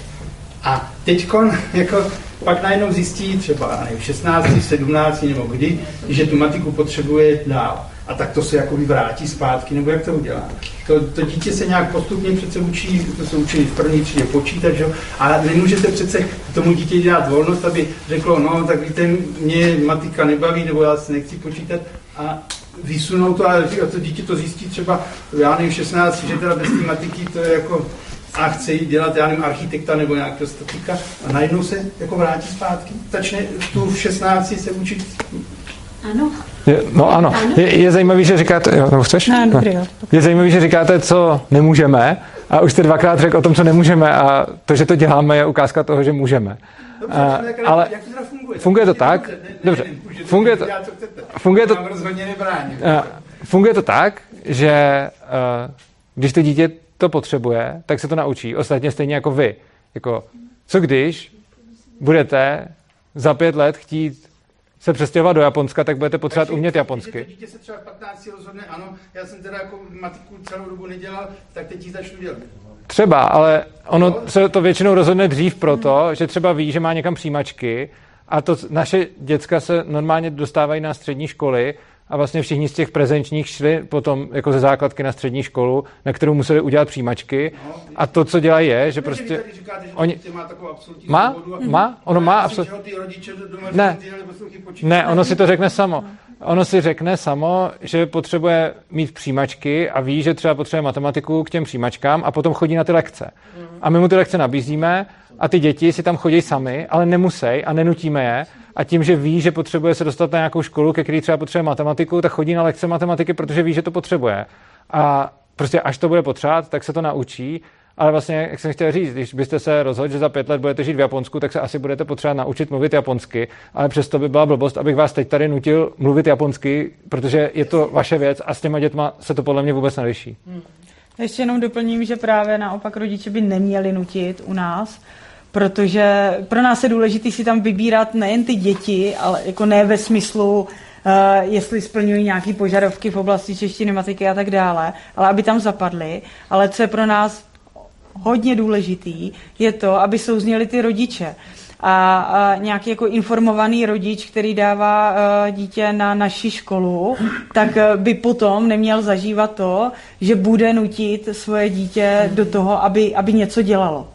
A teď *laughs* jako, pak najednou zjistí třeba v 16, 17 nebo kdy, že tu matiku potřebuje dál a tak to se jako vrátí zpátky, nebo jak to udělá. To, to dítě se nějak postupně přece učí, to se učí v první třídě počítat, že? ale nemůžete přece tomu dítě dělat volnost, aby řeklo, no tak víte, mě matika nebaví, nebo já se nechci počítat a vysunou to a to dítě to zjistí třeba, já nevím, 16, že teda bez té matiky to je jako a chce jít dělat, já nevím, architekta nebo nějakého statika a najednou se jako vrátí zpátky. Začne tu v 16 se učit ano. Je, no ano. Je, je zajímavý, že říkáte, jo, nebo chceš? No, dobrý, jo. Je zajímavý, že říkáte, co nemůžeme a už jste dvakrát řekl o tom, co nemůžeme a to, že to děláme, je ukázka toho, že můžeme. Dobře, a, ale jak to teda funguje? Funguje to tak, dobře, funguje to, funguje to, funguje to tak, že uh, když to dítě to potřebuje, tak se to naučí. Ostatně stejně jako vy. Jako, co když budete za pět let chtít se přestěhovat do Japonska, tak budete potřebovat takže, umět japonsky. Takže dítě se třeba 15 rozhodne, ano, já jsem teda jako matiku celou dobu nedělal, tak teď ji začnu dělat. Třeba, ale ono se to většinou rozhodne dřív proto, že třeba ví, že má někam přijímačky a to naše děcka se normálně dostávají na střední školy a vlastně všichni z těch prezenčních šli potom jako ze základky na střední školu, na kterou museli udělat přijímačky. A to, co dělají, je, že prostě... oni... má má? Má? Ono má absolutně... Ne. ne, ono si to řekne samo. Ono si řekne samo, že potřebuje mít přijímačky a ví, že třeba potřebuje matematiku k těm přijímačkám a potom chodí na ty lekce. A my mu ty lekce nabízíme a ty děti si tam chodí sami, ale nemusí a nenutíme je. A tím, že ví, že potřebuje se dostat na nějakou školu, ke který třeba potřebuje matematiku, tak chodí na lekce matematiky, protože ví, že to potřebuje. A prostě až to bude potřebovat, tak se to naučí. Ale vlastně, jak jsem chtěl říct, když byste se rozhodli, že za pět let budete žít v Japonsku, tak se asi budete potřebovat naučit mluvit japonsky, ale přesto by byla blbost, abych vás teď tady nutil mluvit japonsky, protože je to vaše věc a s těma dětma se to podle mě vůbec neliší. Hmm. Ještě jenom doplním, že právě naopak rodiče by neměli nutit u nás, protože pro nás je důležité si tam vybírat nejen ty děti, ale jako ne ve smyslu, Uh, jestli splňují nějaké požadavky v oblasti češtiny, matiky a tak dále, ale aby tam zapadly. Ale co je pro nás hodně důležitý, je to, aby souzněli ty rodiče. A, a nějaký jako informovaný rodič, který dává uh, dítě na naši školu, tak uh, by potom neměl zažívat to, že bude nutit svoje dítě do toho, aby, aby něco dělalo.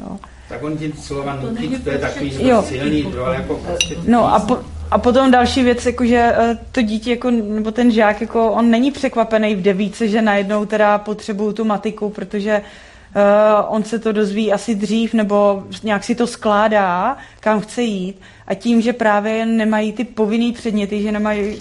Jo. Tak on tím slova nutit, to je takový jo. silný, ale jako prostě... No a, po, a potom další věc, jakože to dítě, jako, nebo ten žák, jako on není překvapený v devíce, že najednou teda potřebuju tu matiku, protože Uh, on se to dozví asi dřív, nebo nějak si to skládá, kam chce jít. A tím, že právě nemají ty povinné předměty, že nemají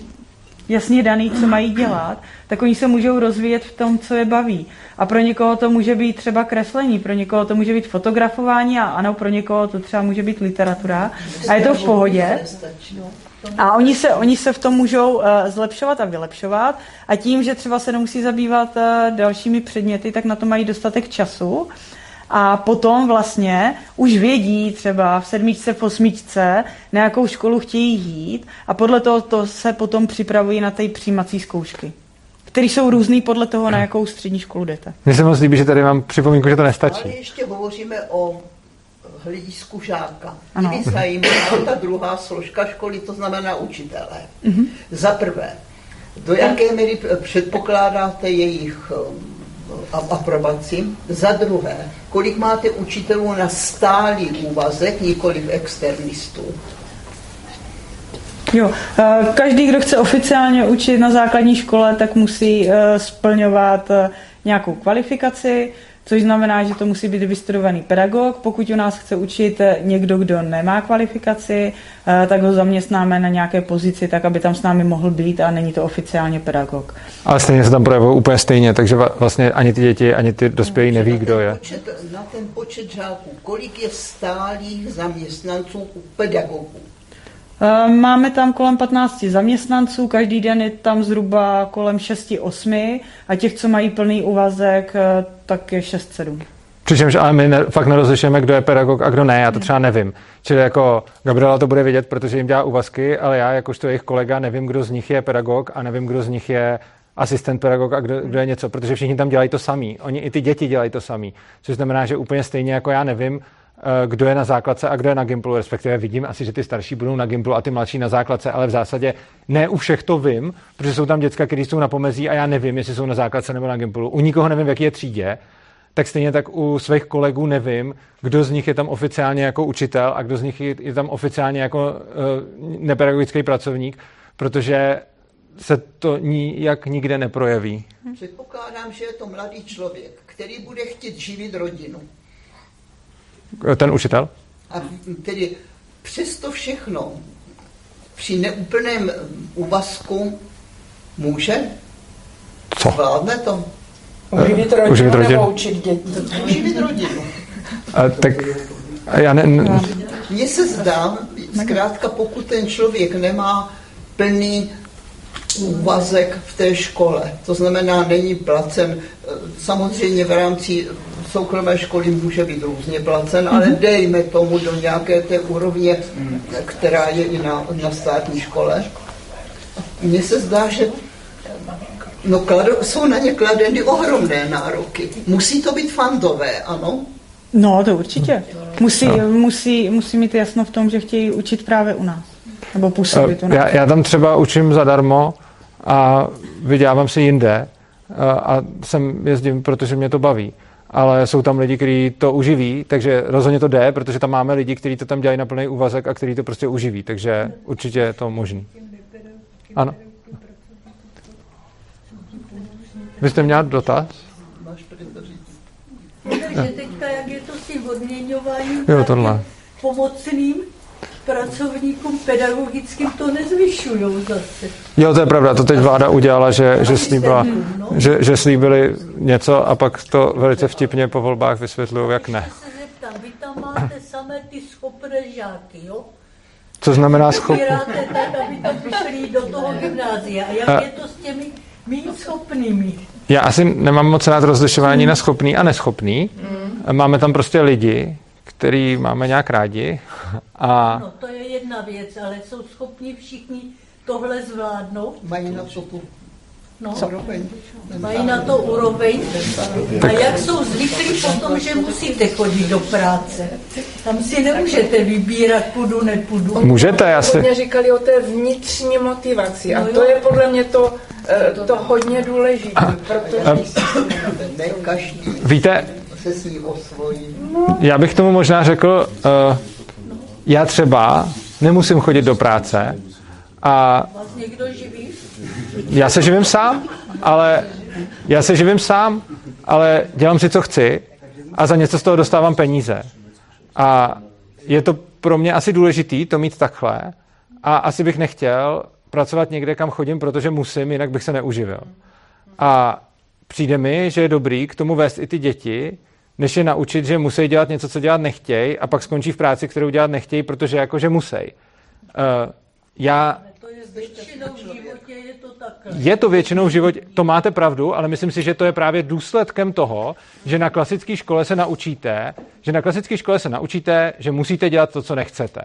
jasně daný, co mají dělat, tak oni se můžou rozvíjet v tom, co je baví. A pro někoho to může být třeba kreslení, pro někoho to může být fotografování a ano, pro někoho to třeba může být literatura. A je to v pohodě. A oni se, oni se v tom můžou uh, zlepšovat a vylepšovat a tím, že třeba se nemusí zabývat uh, dalšími předměty, tak na to mají dostatek času a potom vlastně už vědí třeba v sedmičce, v osmičce, na jakou školu chtějí jít a podle toho to se potom připravují na ty přijímací zkoušky které jsou různý podle toho, na jakou střední školu jdete. Mně se moc líbí, že tady mám připomínku, že to nestačí. Ale ještě hovoříme o hledisku žáka. Mě zajímá ta druhá složka školy, to znamená učitelé. Mm-hmm. Za prvé, do jaké míry předpokládáte jejich um, aprobaci? Za druhé, kolik máte učitelů na stálý úvazek, nikoli externistů? Jo, eh, každý, kdo chce oficiálně učit na základní škole, tak musí eh, splňovat eh, nějakou kvalifikaci, což znamená, že to musí být vystudovaný pedagog. Pokud u nás chce učit někdo, kdo nemá kvalifikaci, tak ho zaměstnáme na nějaké pozici, tak aby tam s námi mohl být a není to oficiálně pedagog. Ale stejně se tam projevuje úplně stejně, takže vlastně ani ty děti, ani ty dospělí neví, kdo je. Počet, na ten počet žáků, kolik je stálých zaměstnanců u pedagogů? Eh, máme tam kolem 15 zaměstnanců, každý den je tam zhruba kolem 6-8 a těch, co mají plný úvazek, eh, tak je 6-7. Přičemž ale my ne, fakt nerozlišujeme, kdo je pedagog a kdo ne, já to třeba nevím. Čili jako Gabriela to bude vědět, protože jim dělá úvazky, ale já jakožto jejich kolega nevím, kdo z nich je pedagog a nevím, kdo z nich je asistent pedagog a kdo, kdo je něco, protože všichni tam dělají to samý. Oni i ty děti dělají to samý. Což znamená, že úplně stejně jako já nevím, kdo je na základce a kdo je na Gimplu, respektive vidím asi, že ty starší budou na Gimplu a ty mladší na základce, ale v zásadě ne u všech to vím, protože jsou tam děcka, které jsou na pomezí a já nevím, jestli jsou na základce nebo na Gimplu. U nikoho nevím, v jaký je třídě, tak stejně tak u svých kolegů nevím, kdo z nich je tam oficiálně jako učitel a kdo z nich je tam oficiálně jako uh, nepedagogický pracovník, protože se to nijak nikde neprojeví. Předpokládám, že je to mladý člověk, který bude chtít živit rodinu. Ten učitel? A tedy přesto všechno při neúplném úvazku může? Co? Zvládne to? Uživit rodinu Uživit rodinu. nebo učit děti? Uživit rodinu. A, tak já ne... Mně se zdá, zkrátka pokud ten člověk nemá plný úvazek v té škole, to znamená není placen, samozřejmě v rámci soukromé školy může být různě placen, ale mhm. dejme tomu do nějaké té úrovně, která je i na, na státní škole. Mně se zdá, že no, kladu, jsou na ně kladeny ohromné nároky. Musí to být fandové, ano? No, to určitě. Musí, no. musí, musí mít jasno v tom, že chtějí učit právě u nás. Nebo působit u nás. Já, já tam třeba učím zadarmo a vydělávám si jinde a, sem jezdím, protože mě to baví ale jsou tam lidi, kteří to uživí, takže rozhodně to jde, protože tam máme lidi, kteří to tam dělají na plný úvazek a kteří to prostě uživí, takže určitě je to možný. Ano. Vy jste měl dotaz? že teďka, jak je to s tím odměňováním, jo, tohle. pomocným pracovníkům pedagogickým to nezvyšují zase. Jo, to je pravda, to teď vláda udělala, že, že, slíbila, no. že, že slíbili něco a pak to velice vtipně po volbách vysvětlují, jak ne. Se zeptám, vy tam máte samé ty schopné žáky, jo? Co znamená schopný? tak, aby tam přišli do toho gymnázia. A jak a... je to s těmi méně schopnými? Já asi nemám moc rád rozlišování mm. na schopný a neschopný. Mm. Máme tam prostě lidi, který máme nějak rádi. A... No, to je jedna věc, ale jsou schopni všichni tohle zvládnout? Mají na to tu No, mají na to úroveň. A jak jsou zvyklí potom, že musíte chodit do práce? Tam si nemůžete vybírat, půjdu, nepůjdu. Můžete, já si... Hodně říkali o té vnitřní motivaci a no to je podle mě to, eh, to hodně důležité, protože... Ne každý Víte, se osvojí. Já bych tomu možná řekl, uh, já třeba nemusím chodit do práce a... Já se živím sám, ale já se živím sám, ale dělám si, co chci a za něco z toho dostávám peníze. A je to pro mě asi důležitý to mít takhle a asi bych nechtěl pracovat někde, kam chodím, protože musím, jinak bych se neuživil. A přijde mi, že je dobrý k tomu vést i ty děti, než je naučit, že musí dělat něco, co dělat nechtějí a pak skončí v práci, kterou dělat nechtějí, protože jakože musí. Uh, já je to většinou v životě, to máte pravdu, ale myslím si, že to je právě důsledkem toho, že na klasické škole se naučíte, že na klasické škole se naučíte, že musíte dělat to, co nechcete.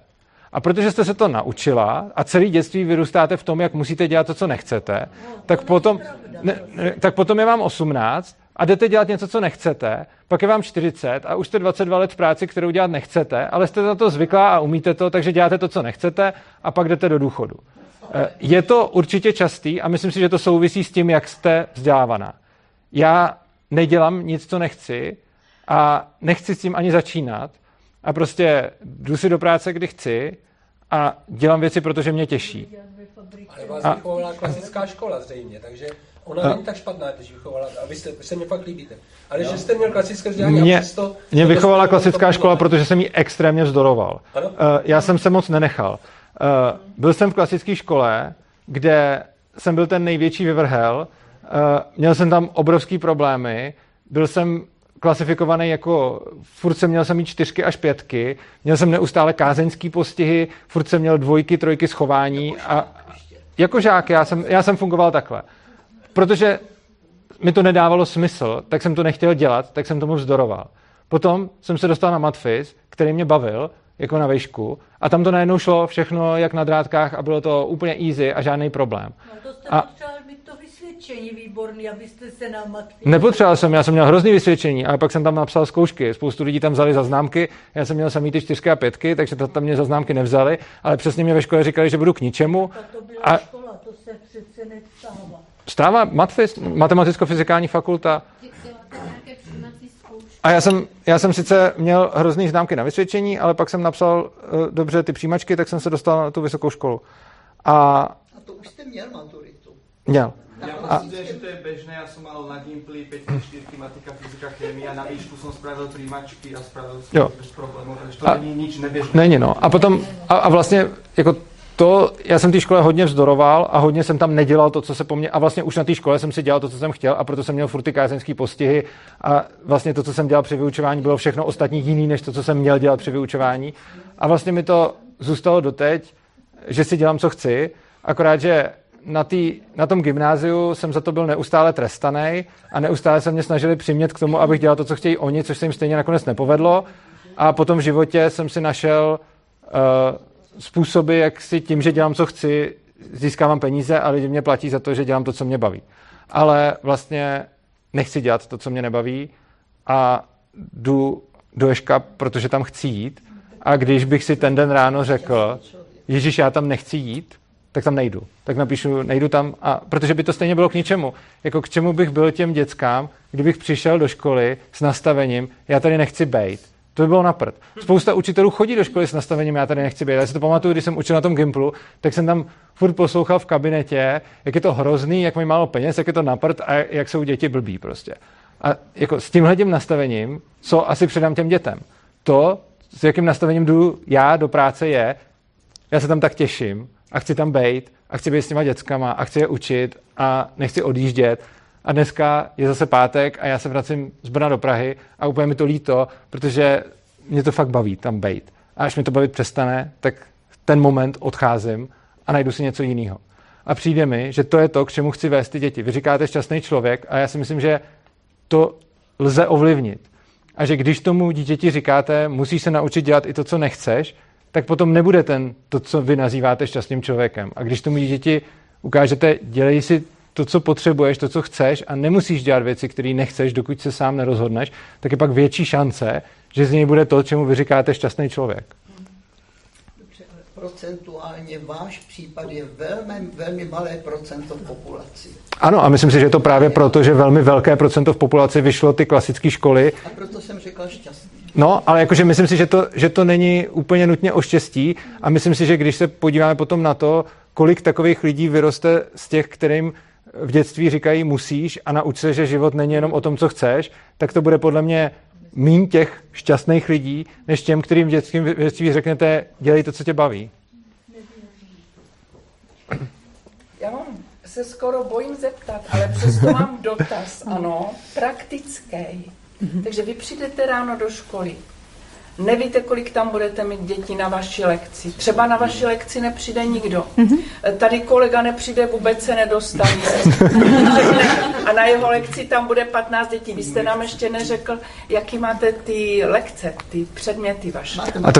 A protože jste se to naučila a celý dětství vyrůstáte v tom, jak musíte dělat to, co nechcete, no, tak, potom, ne, ne, tak potom je vám 18 a jdete dělat něco, co nechcete, pak je vám 40 a už jste 22 let v práci, kterou dělat nechcete, ale jste za to zvyklá a umíte to, takže děláte to, co nechcete a pak jdete do důchodu. Eh, je to určitě častý a myslím si, že to souvisí s tím, jak jste vzdělávaná. Já nedělám nic, co nechci a nechci s tím ani začínat a prostě jdu si do práce, kdy chci a dělám věci, protože mě těší. Ale vás a... vychovala klasická škola zřejmě, takže ona a... není tak špatná, když vychovala, a vy, jste, vy se mě fakt líbíte. Ale jo. že jste měl klasické vzdělání mě, a přesto... Mě vychovala klasická škola, protože jsem ji extrémně vzdoroval. Ano? Uh, já jsem se moc nenechal. Uh, byl jsem v klasické škole, kde jsem byl ten největší vyvrhel, uh, měl jsem tam obrovský problémy, byl jsem klasifikovaný jako, furt jsem měl jsem mít čtyřky až pětky, měl jsem neustále kázeňský postihy, furt jsem měl dvojky, trojky schování a jako žák já jsem, já jsem fungoval takhle. Protože mi to nedávalo smysl, tak jsem to nechtěl dělat, tak jsem tomu vzdoroval. Potom jsem se dostal na matfis, který mě bavil jako na vejšku. A tam to najednou šlo všechno jak na drátkách a bylo to úplně easy a žádný problém. No to jste a... to vysvědčení výborný, abyste se na matky... Nepotřeboval jsem, já jsem měl hrozný vysvědčení a pak jsem tam napsal zkoušky. Spoustu lidí tam vzali za známky, já jsem měl samý ty čtyřky a pětky, takže to tam mě za známky nevzali, ale přesně mě ve škole říkali, že budu k ničemu. To byla a... škola, to se přece nestává. Stává matfis, matematicko-fyzikální fakulta. A já jsem, já jsem sice měl hrozný známky na vysvědčení, ale pak jsem napsal uh, dobře ty přijímačky, tak jsem se dostal na tu vysokou školu. A, a to už jste měl maturitu? Měl. Já myslím, že to je bežné, já jsem mal na Gimply 5 4 matika, fyzika, chemie a na výšku jsem spravil přijímačky a spravil jsem bez problémů, takže to a, není nič neběžné. Není, no. A potom, a, a vlastně jako to, já jsem té škole hodně vzdoroval a hodně jsem tam nedělal to, co se po mně, a vlastně už na té škole jsem si dělal to, co jsem chtěl a proto jsem měl furt ty kázeňský postihy a vlastně to, co jsem dělal při vyučování, bylo všechno ostatní jiný, než to, co jsem měl dělat při vyučování. A vlastně mi to zůstalo doteď, že si dělám, co chci, akorát, že na, tý, na tom gymnáziu jsem za to byl neustále trestaný a neustále se mě snažili přimět k tomu, abych dělal to, co chtějí oni, což se jim stejně nakonec nepovedlo. A potom v životě jsem si našel uh, způsoby, jak si tím, že dělám, co chci, získávám peníze a lidi mě platí za to, že dělám to, co mě baví. Ale vlastně nechci dělat to, co mě nebaví a jdu do Ješka, protože tam chci jít. A když bych si ten den ráno řekl, Ježíš, já tam nechci jít, tak tam nejdu. Tak napíšu, nejdu tam, a, protože by to stejně bylo k ničemu. Jako k čemu bych byl těm dětskám, kdybych přišel do školy s nastavením, já tady nechci bejt. To by bylo na prd. Spousta učitelů chodí do školy s nastavením, já tady nechci být. Já si to pamatuju, když jsem učil na tom Gimplu, tak jsem tam furt poslouchal v kabinetě, jak je to hrozný, jak mají málo peněz, jak je to na prd a jak jsou děti blbí prostě. A jako s tímhle nastavením, co asi předám těm dětem? To, s jakým nastavením jdu já do práce je, já se tam tak těším a chci tam být a chci být s těma dětskama a chci je učit a nechci odjíždět. A dneska je zase pátek a já se vracím z Brna do Prahy a úplně mi to líto, protože mě to fakt baví tam být. A až mi to bavit přestane, tak ten moment odcházím a najdu si něco jiného. A přijde mi, že to je to, k čemu chci vést ty děti. Vy říkáte šťastný člověk a já si myslím, že to lze ovlivnit. A že když tomu dítěti říkáte, musíš se naučit dělat i to, co nechceš, tak potom nebude ten, to, co vy nazýváte šťastným člověkem. A když tomu dítěti ukážete, dělej si to, co potřebuješ, to, co chceš a nemusíš dělat věci, které nechceš, dokud se sám nerozhodneš, tak je pak větší šance, že z něj bude to, čemu vy říkáte šťastný člověk procentuálně váš případ je velmi, velmi malé procento v populaci. Ano, a myslím si, že je to právě proto, že velmi velké procento v populaci vyšlo ty klasické školy. A proto jsem řekla šťastný. No, ale jakože myslím si, že to, že to není úplně nutně o štěstí a myslím si, že když se podíváme potom na to, kolik takových lidí vyroste z těch, kterým v dětství říkají musíš a nauč se, že život není jenom o tom, co chceš, tak to bude podle mě míň těch šťastných lidí, než těm, kterým v dětském dětství řeknete, dělej to, co tě baví. Já mám, se skoro bojím zeptat, ale přesto mám dotaz, ano, praktický. Takže vy přijdete ráno do školy, Nevíte, kolik tam budete mít dětí na vaší lekci. Třeba na vaší lekci nepřijde nikdo. Mm-hmm. Tady kolega nepřijde, vůbec se nedostane. A na jeho lekci tam bude 15 dětí. Vy jste nám ještě neřekl, jaký máte ty lekce, ty předměty vaše. A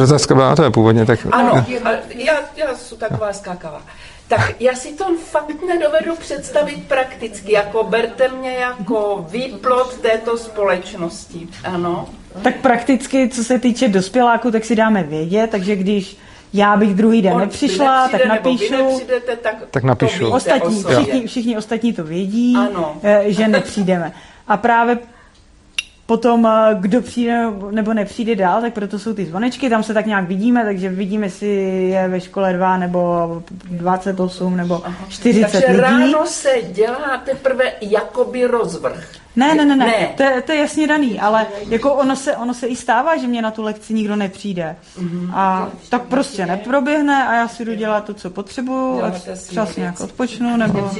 to je původně tak. Ano, já, já jsem taková skákavá. Tak já si to fakt nedovedu představit prakticky, jako berte mě jako výplod této společnosti. Ano. Tak prakticky, co se týče dospěláků, tak si dáme vědět, takže když já bych druhý den On nepřišla, tak napíšu. tak, tak napíšu. Ostatní, všichni, všichni ostatní to vědí, ano. Eh, že nepřijdeme. A právě Potom, eh, kdo přijde nebo nepřijde dál, tak proto jsou ty zvonečky, tam se tak nějak vidíme, takže vidíme, jestli je ve škole 2 nebo 28 nebo 40 takže lidí. ráno se dělá teprve jakoby rozvrh. Ne, ne, ne, ne. ne. To, je, to je jasně daný, ale jako ono se, ono se i stává, že mě na tu lekci nikdo nepřijde. Mm-hmm. A tak prostě neproběhne a já si jdu dělat to, co potřebuju a čas nějak odpočnu, nebo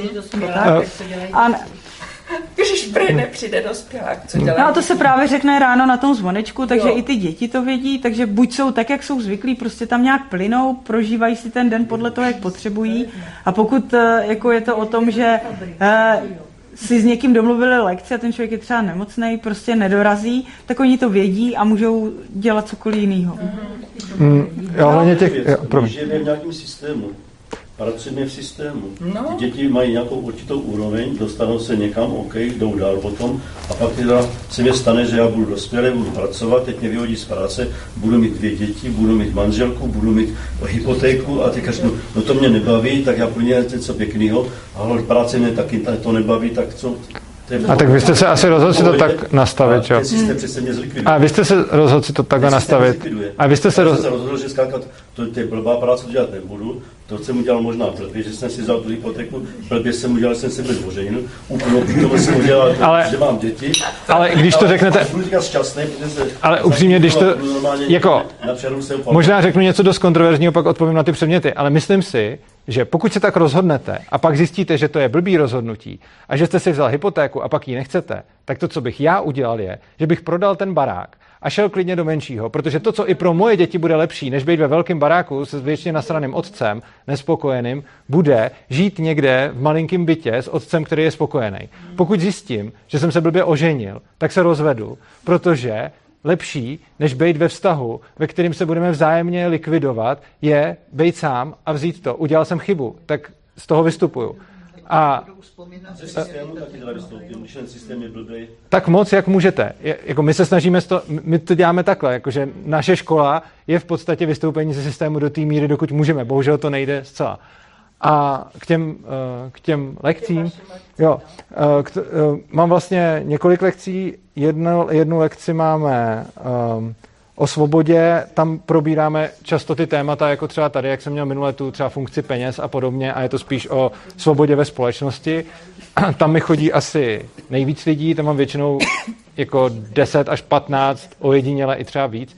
tak. A, *laughs* když prý nepřijde dospělák, co dělá? No a to se právě řekne ráno na tom zvonečku, takže jo. i ty děti to vědí, takže buď jsou tak, jak jsou zvyklí, prostě tam nějak plynou, prožívají si ten den podle toho, jak potřebují. A pokud eh, jako je to o tom, že eh, si s někým domluvili lekci a ten člověk je třeba nemocný, prostě nedorazí, tak oni to vědí a můžou dělat cokoliv jiného. Mm, jo, hlavně těch... Jo, žijeme v nějakém systému pracujeme v systému. No. Ty děti mají nějakou určitou úroveň, dostanou se někam, OK, jdou dál potom a pak teda se mi stane, že já budu dospělý, budu pracovat, teď mě vyhodí z práce, budu mít dvě děti, budu mít manželku, budu mít hypotéku a teď řeknu, no to mě nebaví, tak já pro ně něco pěkného, ale práce mě taky to nebaví, tak co, a tak vy jste se asi rozhodli si to tak nastavit, jo? A vy jste se rozhodli si to takhle nastavit. A vy jste se rozhodl, že skákat, to je blbá práce, to dělat nebudu to jsem udělal možná blbě, že jsem si vzal tu hypotéku, blbě jsem udělal, jsem se byl dvořeninu, úplně to jsem udělal, ale, že mám děti. Ale když to řeknete... šťastný, se, ale upřímně, když to... Jako, možná řeknu něco dost kontroverzního, pak odpovím na ty předměty, ale myslím si, že pokud se tak rozhodnete a pak zjistíte, že to je blbý rozhodnutí a že jste si vzal hypotéku a pak ji nechcete, tak to, co bych já udělal, je, že bych prodal ten barák a šel klidně do menšího, protože to, co i pro moje děti bude lepší, než být ve velkém baráku se většině nasraným otcem, nespokojeným, bude žít někde v malinkém bytě s otcem, který je spokojený. Pokud zjistím, že jsem se blbě oženil, tak se rozvedu, protože lepší, než být ve vztahu, ve kterým se budeme vzájemně likvidovat, je být sám a vzít to. Udělal jsem chybu, tak z toho vystupuju. A tak moc, jak můžete. jako my se snažíme, to, my to děláme takhle, jakože naše škola je v podstatě vystoupení ze systému do té míry, dokud můžeme. Bohužel to nejde zcela. A k těm, eh, k těm lekcím, jo, eh, k, eh, mám vlastně několik lekcí. Jednu, jednu lekci máme um, O svobodě tam probíráme často ty témata, jako třeba tady, jak jsem měl minule tu třeba funkci peněz a podobně, a je to spíš o svobodě ve společnosti. *clears throat* Tam mi chodí asi nejvíc lidí, tam mám většinou jako 10 až 15, ojediněle i třeba víc.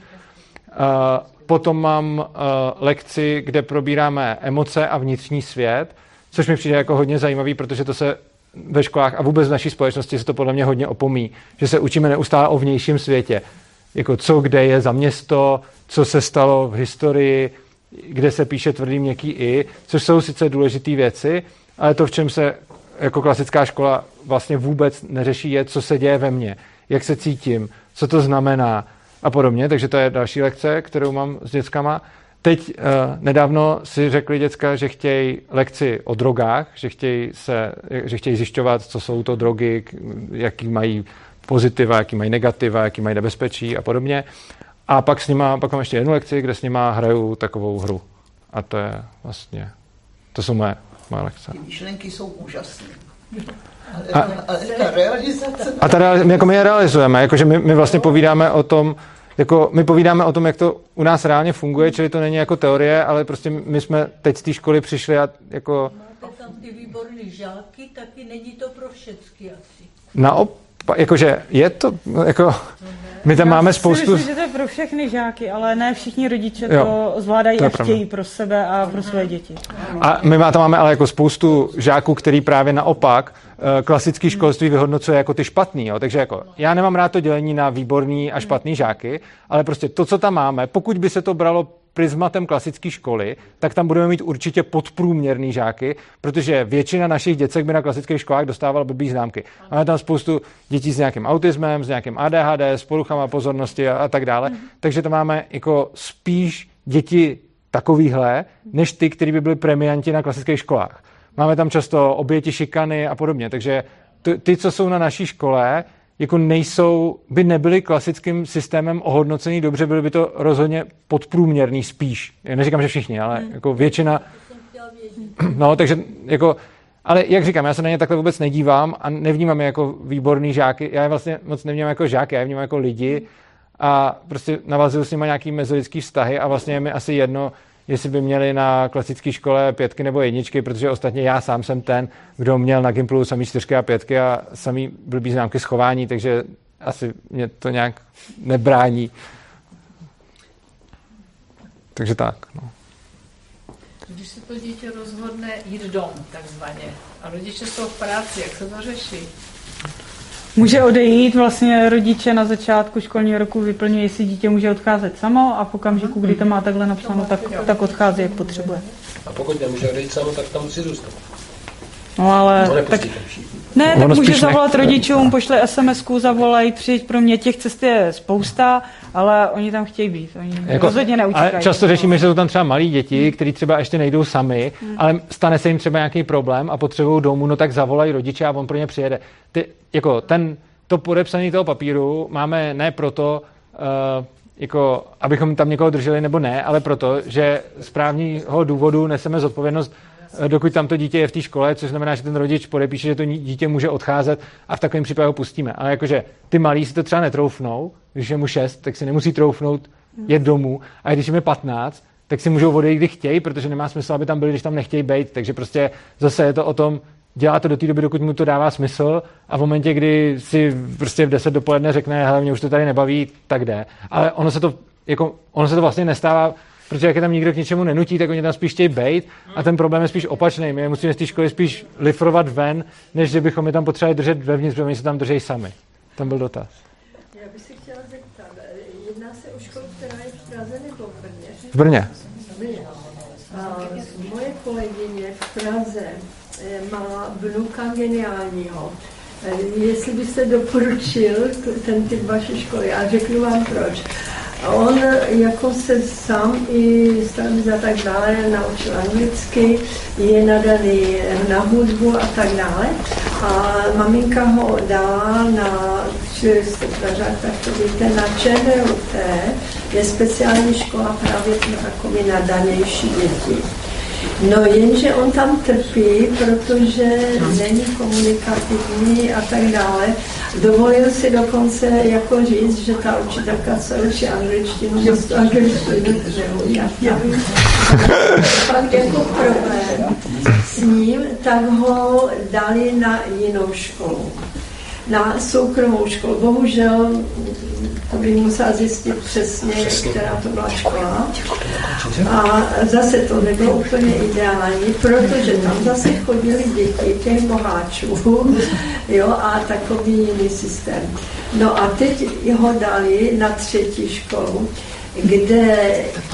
Potom mám lekci, kde probíráme emoce a vnitřní svět, což mi přijde jako hodně zajímavý, protože to se ve školách a vůbec v naší společnosti se to podle mě hodně opomí, že se učíme neustále o vnějším světě. Jako co, kde je za město, co se stalo v historii, kde se píše tvrdý měkký i, což jsou sice důležité věci, ale to, v čem se jako klasická škola vlastně vůbec neřeší, je, co se děje ve mně, jak se cítím, co to znamená a podobně. Takže to je další lekce, kterou mám s dětskama. Teď uh, nedávno si řekli děcka, že chtějí lekci o drogách, že chtějí, se, že chtějí zjišťovat, co jsou to drogy, jaký mají pozitiva, jaký mají negativa, jaký mají nebezpečí a podobně. A pak s nima, pak mám ještě jednu lekci, kde s nima hraju takovou hru. A to je vlastně, to jsou moje, moje lekce. Ty myšlenky jsou úžasné. A, a ta realizace... A ta realizace, jako my je realizujeme, jakože my, my vlastně povídáme o tom, jako my povídáme o tom, jak to u nás reálně funguje, čili to není jako teorie, ale prostě my jsme teď z té školy přišli a jako... Máte tam ty výborný žáky, taky není to pro všechny asi. Naopak, jakože je to, jako, my tam Já máme spoustu... Myslím, že to je pro všechny žáky, ale ne všichni rodiče jo, to zvládají to a chtějí pro sebe a pro své děti. A my tam máme ale jako spoustu žáků, který právě naopak eh, klasický školství vyhodnocuje jako ty špatný. Jo. Takže jako, já nemám rád to dělení na výborný a špatný žáky, ale prostě to, co tam máme, pokud by se to bralo prismatem klasické školy, tak tam budeme mít určitě podprůměrný žáky, protože většina našich děcek by na klasických školách dostávala blbý známky. Máme tam spoustu dětí s nějakým autismem, s nějakým ADHD, s poruchama pozornosti a, a tak dále. Mm. Takže to máme jako spíš děti takovýhle, než ty, kteří by byli premianti na klasických školách. Máme tam často oběti šikany a podobně, takže ty, co jsou na naší škole, jako nejsou, by nebyly klasickým systémem ohodnocený dobře, byly by to rozhodně podprůměrný spíš. Já neříkám, že všichni, ale hmm. jako většina. *clears throat* No, takže jako, ale jak říkám, já se na ně takhle vůbec nedívám a nevnímám je jako výborný žáky. Já je vlastně moc nevnímám jako žáky, já je vnímám jako lidi a prostě navazuju s nimi nějaký mezolidský vztahy a vlastně je mi asi jedno, jestli by měli na klasické škole pětky nebo jedničky, protože ostatně já sám jsem ten, kdo měl na Gimplu samý čtyřky a pětky a samý blbý známky schování, takže asi mě to nějak nebrání. Takže tak. No. Když se to dítě rozhodne jít dom, takzvaně, a rodiče jsou v práci, jak se to řeší? Může odejít, vlastně rodiče na začátku školního roku vyplňují, jestli dítě může odcházet samo a v okamžiku, kdy to má takhle napsáno, tak, tak odchází, jak potřebuje. A pokud nemůže odejít samo, tak tam musí zůstat. No ale... No, tak, ne, tak může zavolat ne... rodičům, pošle SMS-ku, zavolají, přijď pro mě, těch cest je spousta, ale oni tam chtějí být, oni jako, rozhodně neutíkají. Ale často řešíme, že jsou tam třeba malí děti, hmm. kteří třeba ještě nejdou sami, hmm. ale stane se jim třeba nějaký problém a potřebují domů, no tak zavolají rodiče a on pro ně přijede. Ty, jako ten, to podepsaný toho papíru máme ne proto, uh, jako, abychom tam někoho drželi nebo ne, ale proto, že z právního důvodu neseme zodpovědnost dokud tam to dítě je v té škole, což znamená, že ten rodič podepíše, že to dítě může odcházet a v takovém případě ho pustíme. Ale jakože ty malí si to třeba netroufnou, když je mu 6, tak si nemusí troufnout jet domů, a když jim je 15, tak si můžou odejít, kdy chtějí, protože nemá smysl, aby tam byli, když tam nechtějí být. Takže prostě zase je to o tom, dělá to do té doby, dokud mu to dává smysl a v momentě, kdy si prostě v 10 dopoledne řekne, hele, mě už to tady nebaví, tak jde. Ale ono se to, jako, ono se to vlastně nestává protože jak je tam nikdo k něčemu nenutí, tak oni tam spíš chtějí být a ten problém je spíš opačný. My je musíme z té školy spíš lifrovat ven, než že bychom je tam potřebovali držet vevnitř, protože oni se tam drží sami. Tam byl dotaz. Já bych si chtěla zeptat, jedná se o školu, která je v Praze nebo v Brně? V Brně. A moje kolegyně v Praze eh, má vnuka geniálního. Eh, jestli byste doporučil ten typ vaší školy, a řeknu vám proč. On jako se sám i stavit a tak dále naučil anglicky, je nadaný na hudbu a tak dále. A maminka ho dala na, čili tak to víte, na ČVUT je speciální škola právě pro takové nadanější děti. No jenže on tam trpí, protože není komunikativní a tak dále. Dovolil si dokonce jako říct, že ta učitelka se učí angličtinu, místo angličtinu, já Pak jako problém s ním, tak ho dali na jinou školu na soukromou školu. Bohužel to bych musela zjistit přesně, přesně, která to byla škola. A zase to nebylo úplně ideální, protože tam zase chodili děti těch boháčů *laughs* jo, a takový jiný systém. No a teď ho dali na třetí školu, kde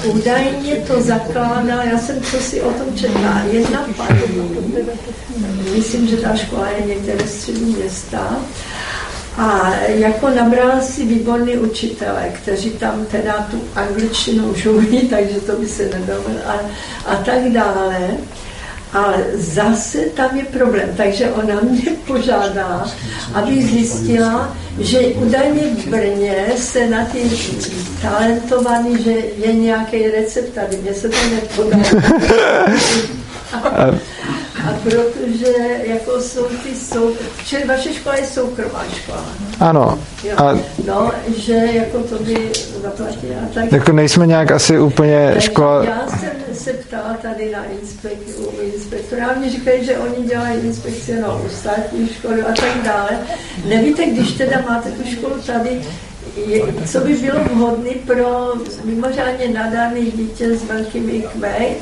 údajně to zakládá, já jsem co si o tom četla, jedna paní, myslím, že ta škola je někde ve středu města, a jako nabral si výborný učitele, kteří tam teda tu angličtinu už umí, *laughs* takže to by se nedovedl a, a tak dále. Ale zase tam je problém, takže ona mě požádá, aby zjistila, že údajně v Brně se na ty talentovaný, že je nějaký recept tady, mně se to nepodá. *laughs* *laughs* A protože jako jsou ty sou... Čili vaše škola je soukromá škola. Ano. Jo. A... No, že jako to by zaplatili a tak. Jako nejsme nějak asi úplně Takže škola... Já jsem se ptala tady na inspek, inspektora mě říkají, že oni dělají inspekci no, u státní školy a tak dále. Nevíte, když teda máte tu školu tady, je, co by bylo vhodné pro mimořádně nadaný dítě s velkými IQ,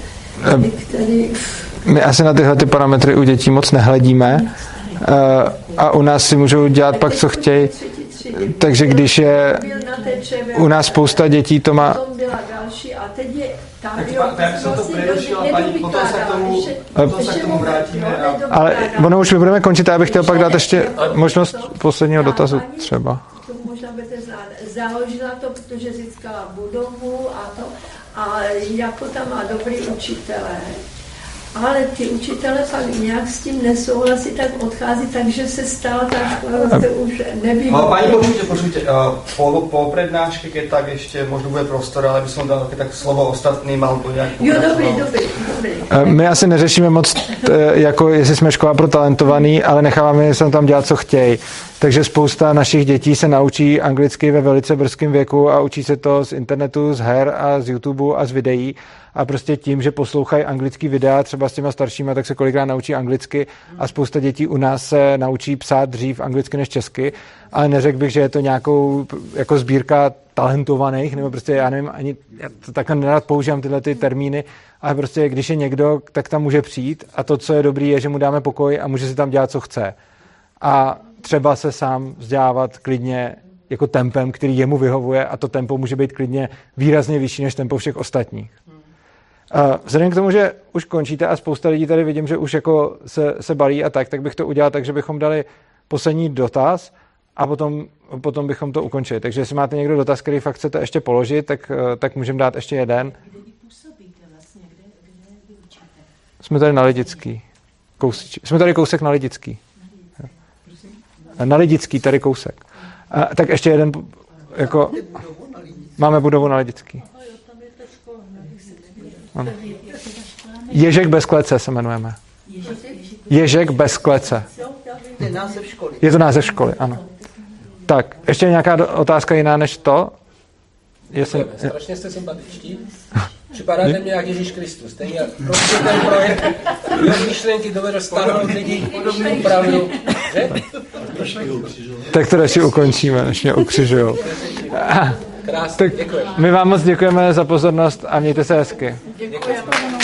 který my asi na tyhle ty parametry u dětí moc nehledíme eh, a u nás si můžou dělat pak, co chtějí. Takže když je u nás spousta dětí, to má... Ale ono už my budeme končit, já bych chtěl pak dát ještě možnost posledního dotazu třeba. Založila to, protože získala budovu a to, a jako tam má dobrý učitele ale ty učitele fakt nějak s tím nesouhlasí, tak odchází, takže se stala ta škola zase už nevyhovuje. No, pani, počujte, počujte, po, po prednáške, keď tak ještě možno bude prostor, ale by som dal tak slovo ostatným, alebo nějak Jo, dobrý, dobrý, dobrý. My asi neřešíme moc, jako jestli jsme škola pro talentovaný, ale necháváme se tam dělat, co chtějí. Takže spousta našich dětí se naučí anglicky ve velice brzkém věku a učí se to z internetu, z her a z YouTube a z videí. A prostě tím, že poslouchají anglický videa třeba s těma staršíma, tak se kolikrát naučí anglicky. A spousta dětí u nás se naučí psát dřív anglicky než česky, ale neřekl bych, že je to nějakou jako sbírka talentovaných, nebo prostě já nevím, ani já to takhle nerad používám tyhle ty termíny, ale prostě když je někdo, tak tam může přijít. A to, co je dobrý, je, že mu dáme pokoj a může si tam dělat, co chce. A třeba se sám vzdělávat klidně jako tempem, který jemu vyhovuje a to tempo může být klidně výrazně vyšší než tempo všech ostatních. Vzhledem k tomu, že už končíte a spousta lidí tady vidím, že už jako se, se balí a tak, tak bych to udělal tak, že bychom dali poslední dotaz a potom, potom bychom to ukončili. Takže jestli máte někdo dotaz, který fakt chcete ještě položit, tak, tak můžeme dát ještě jeden. Jsme tady na Lidický. Kous, jsme tady kousek na Lidický. Na Lidický, tady kousek. A, tak ještě jeden, jako, máme budovu na Lidický. Ano. Ježek bez klece se jmenujeme. Ježek bez klece. Je název školy. Je to název školy, ano. Tak, ještě nějaká otázka jiná než to? Jestli... Strašně jste sympatičtí. Připadáte mě jak Ježíš Kristus. Ten jak prostě ten projekt, jeho myšlenky dovedl stáhnout lidi opravdu. Že? Tak to radši ukončíme, než mě ukřižujou. Krásně, děkuji. my vám moc děkujeme za pozornost a mějte se hezky. Děkuji.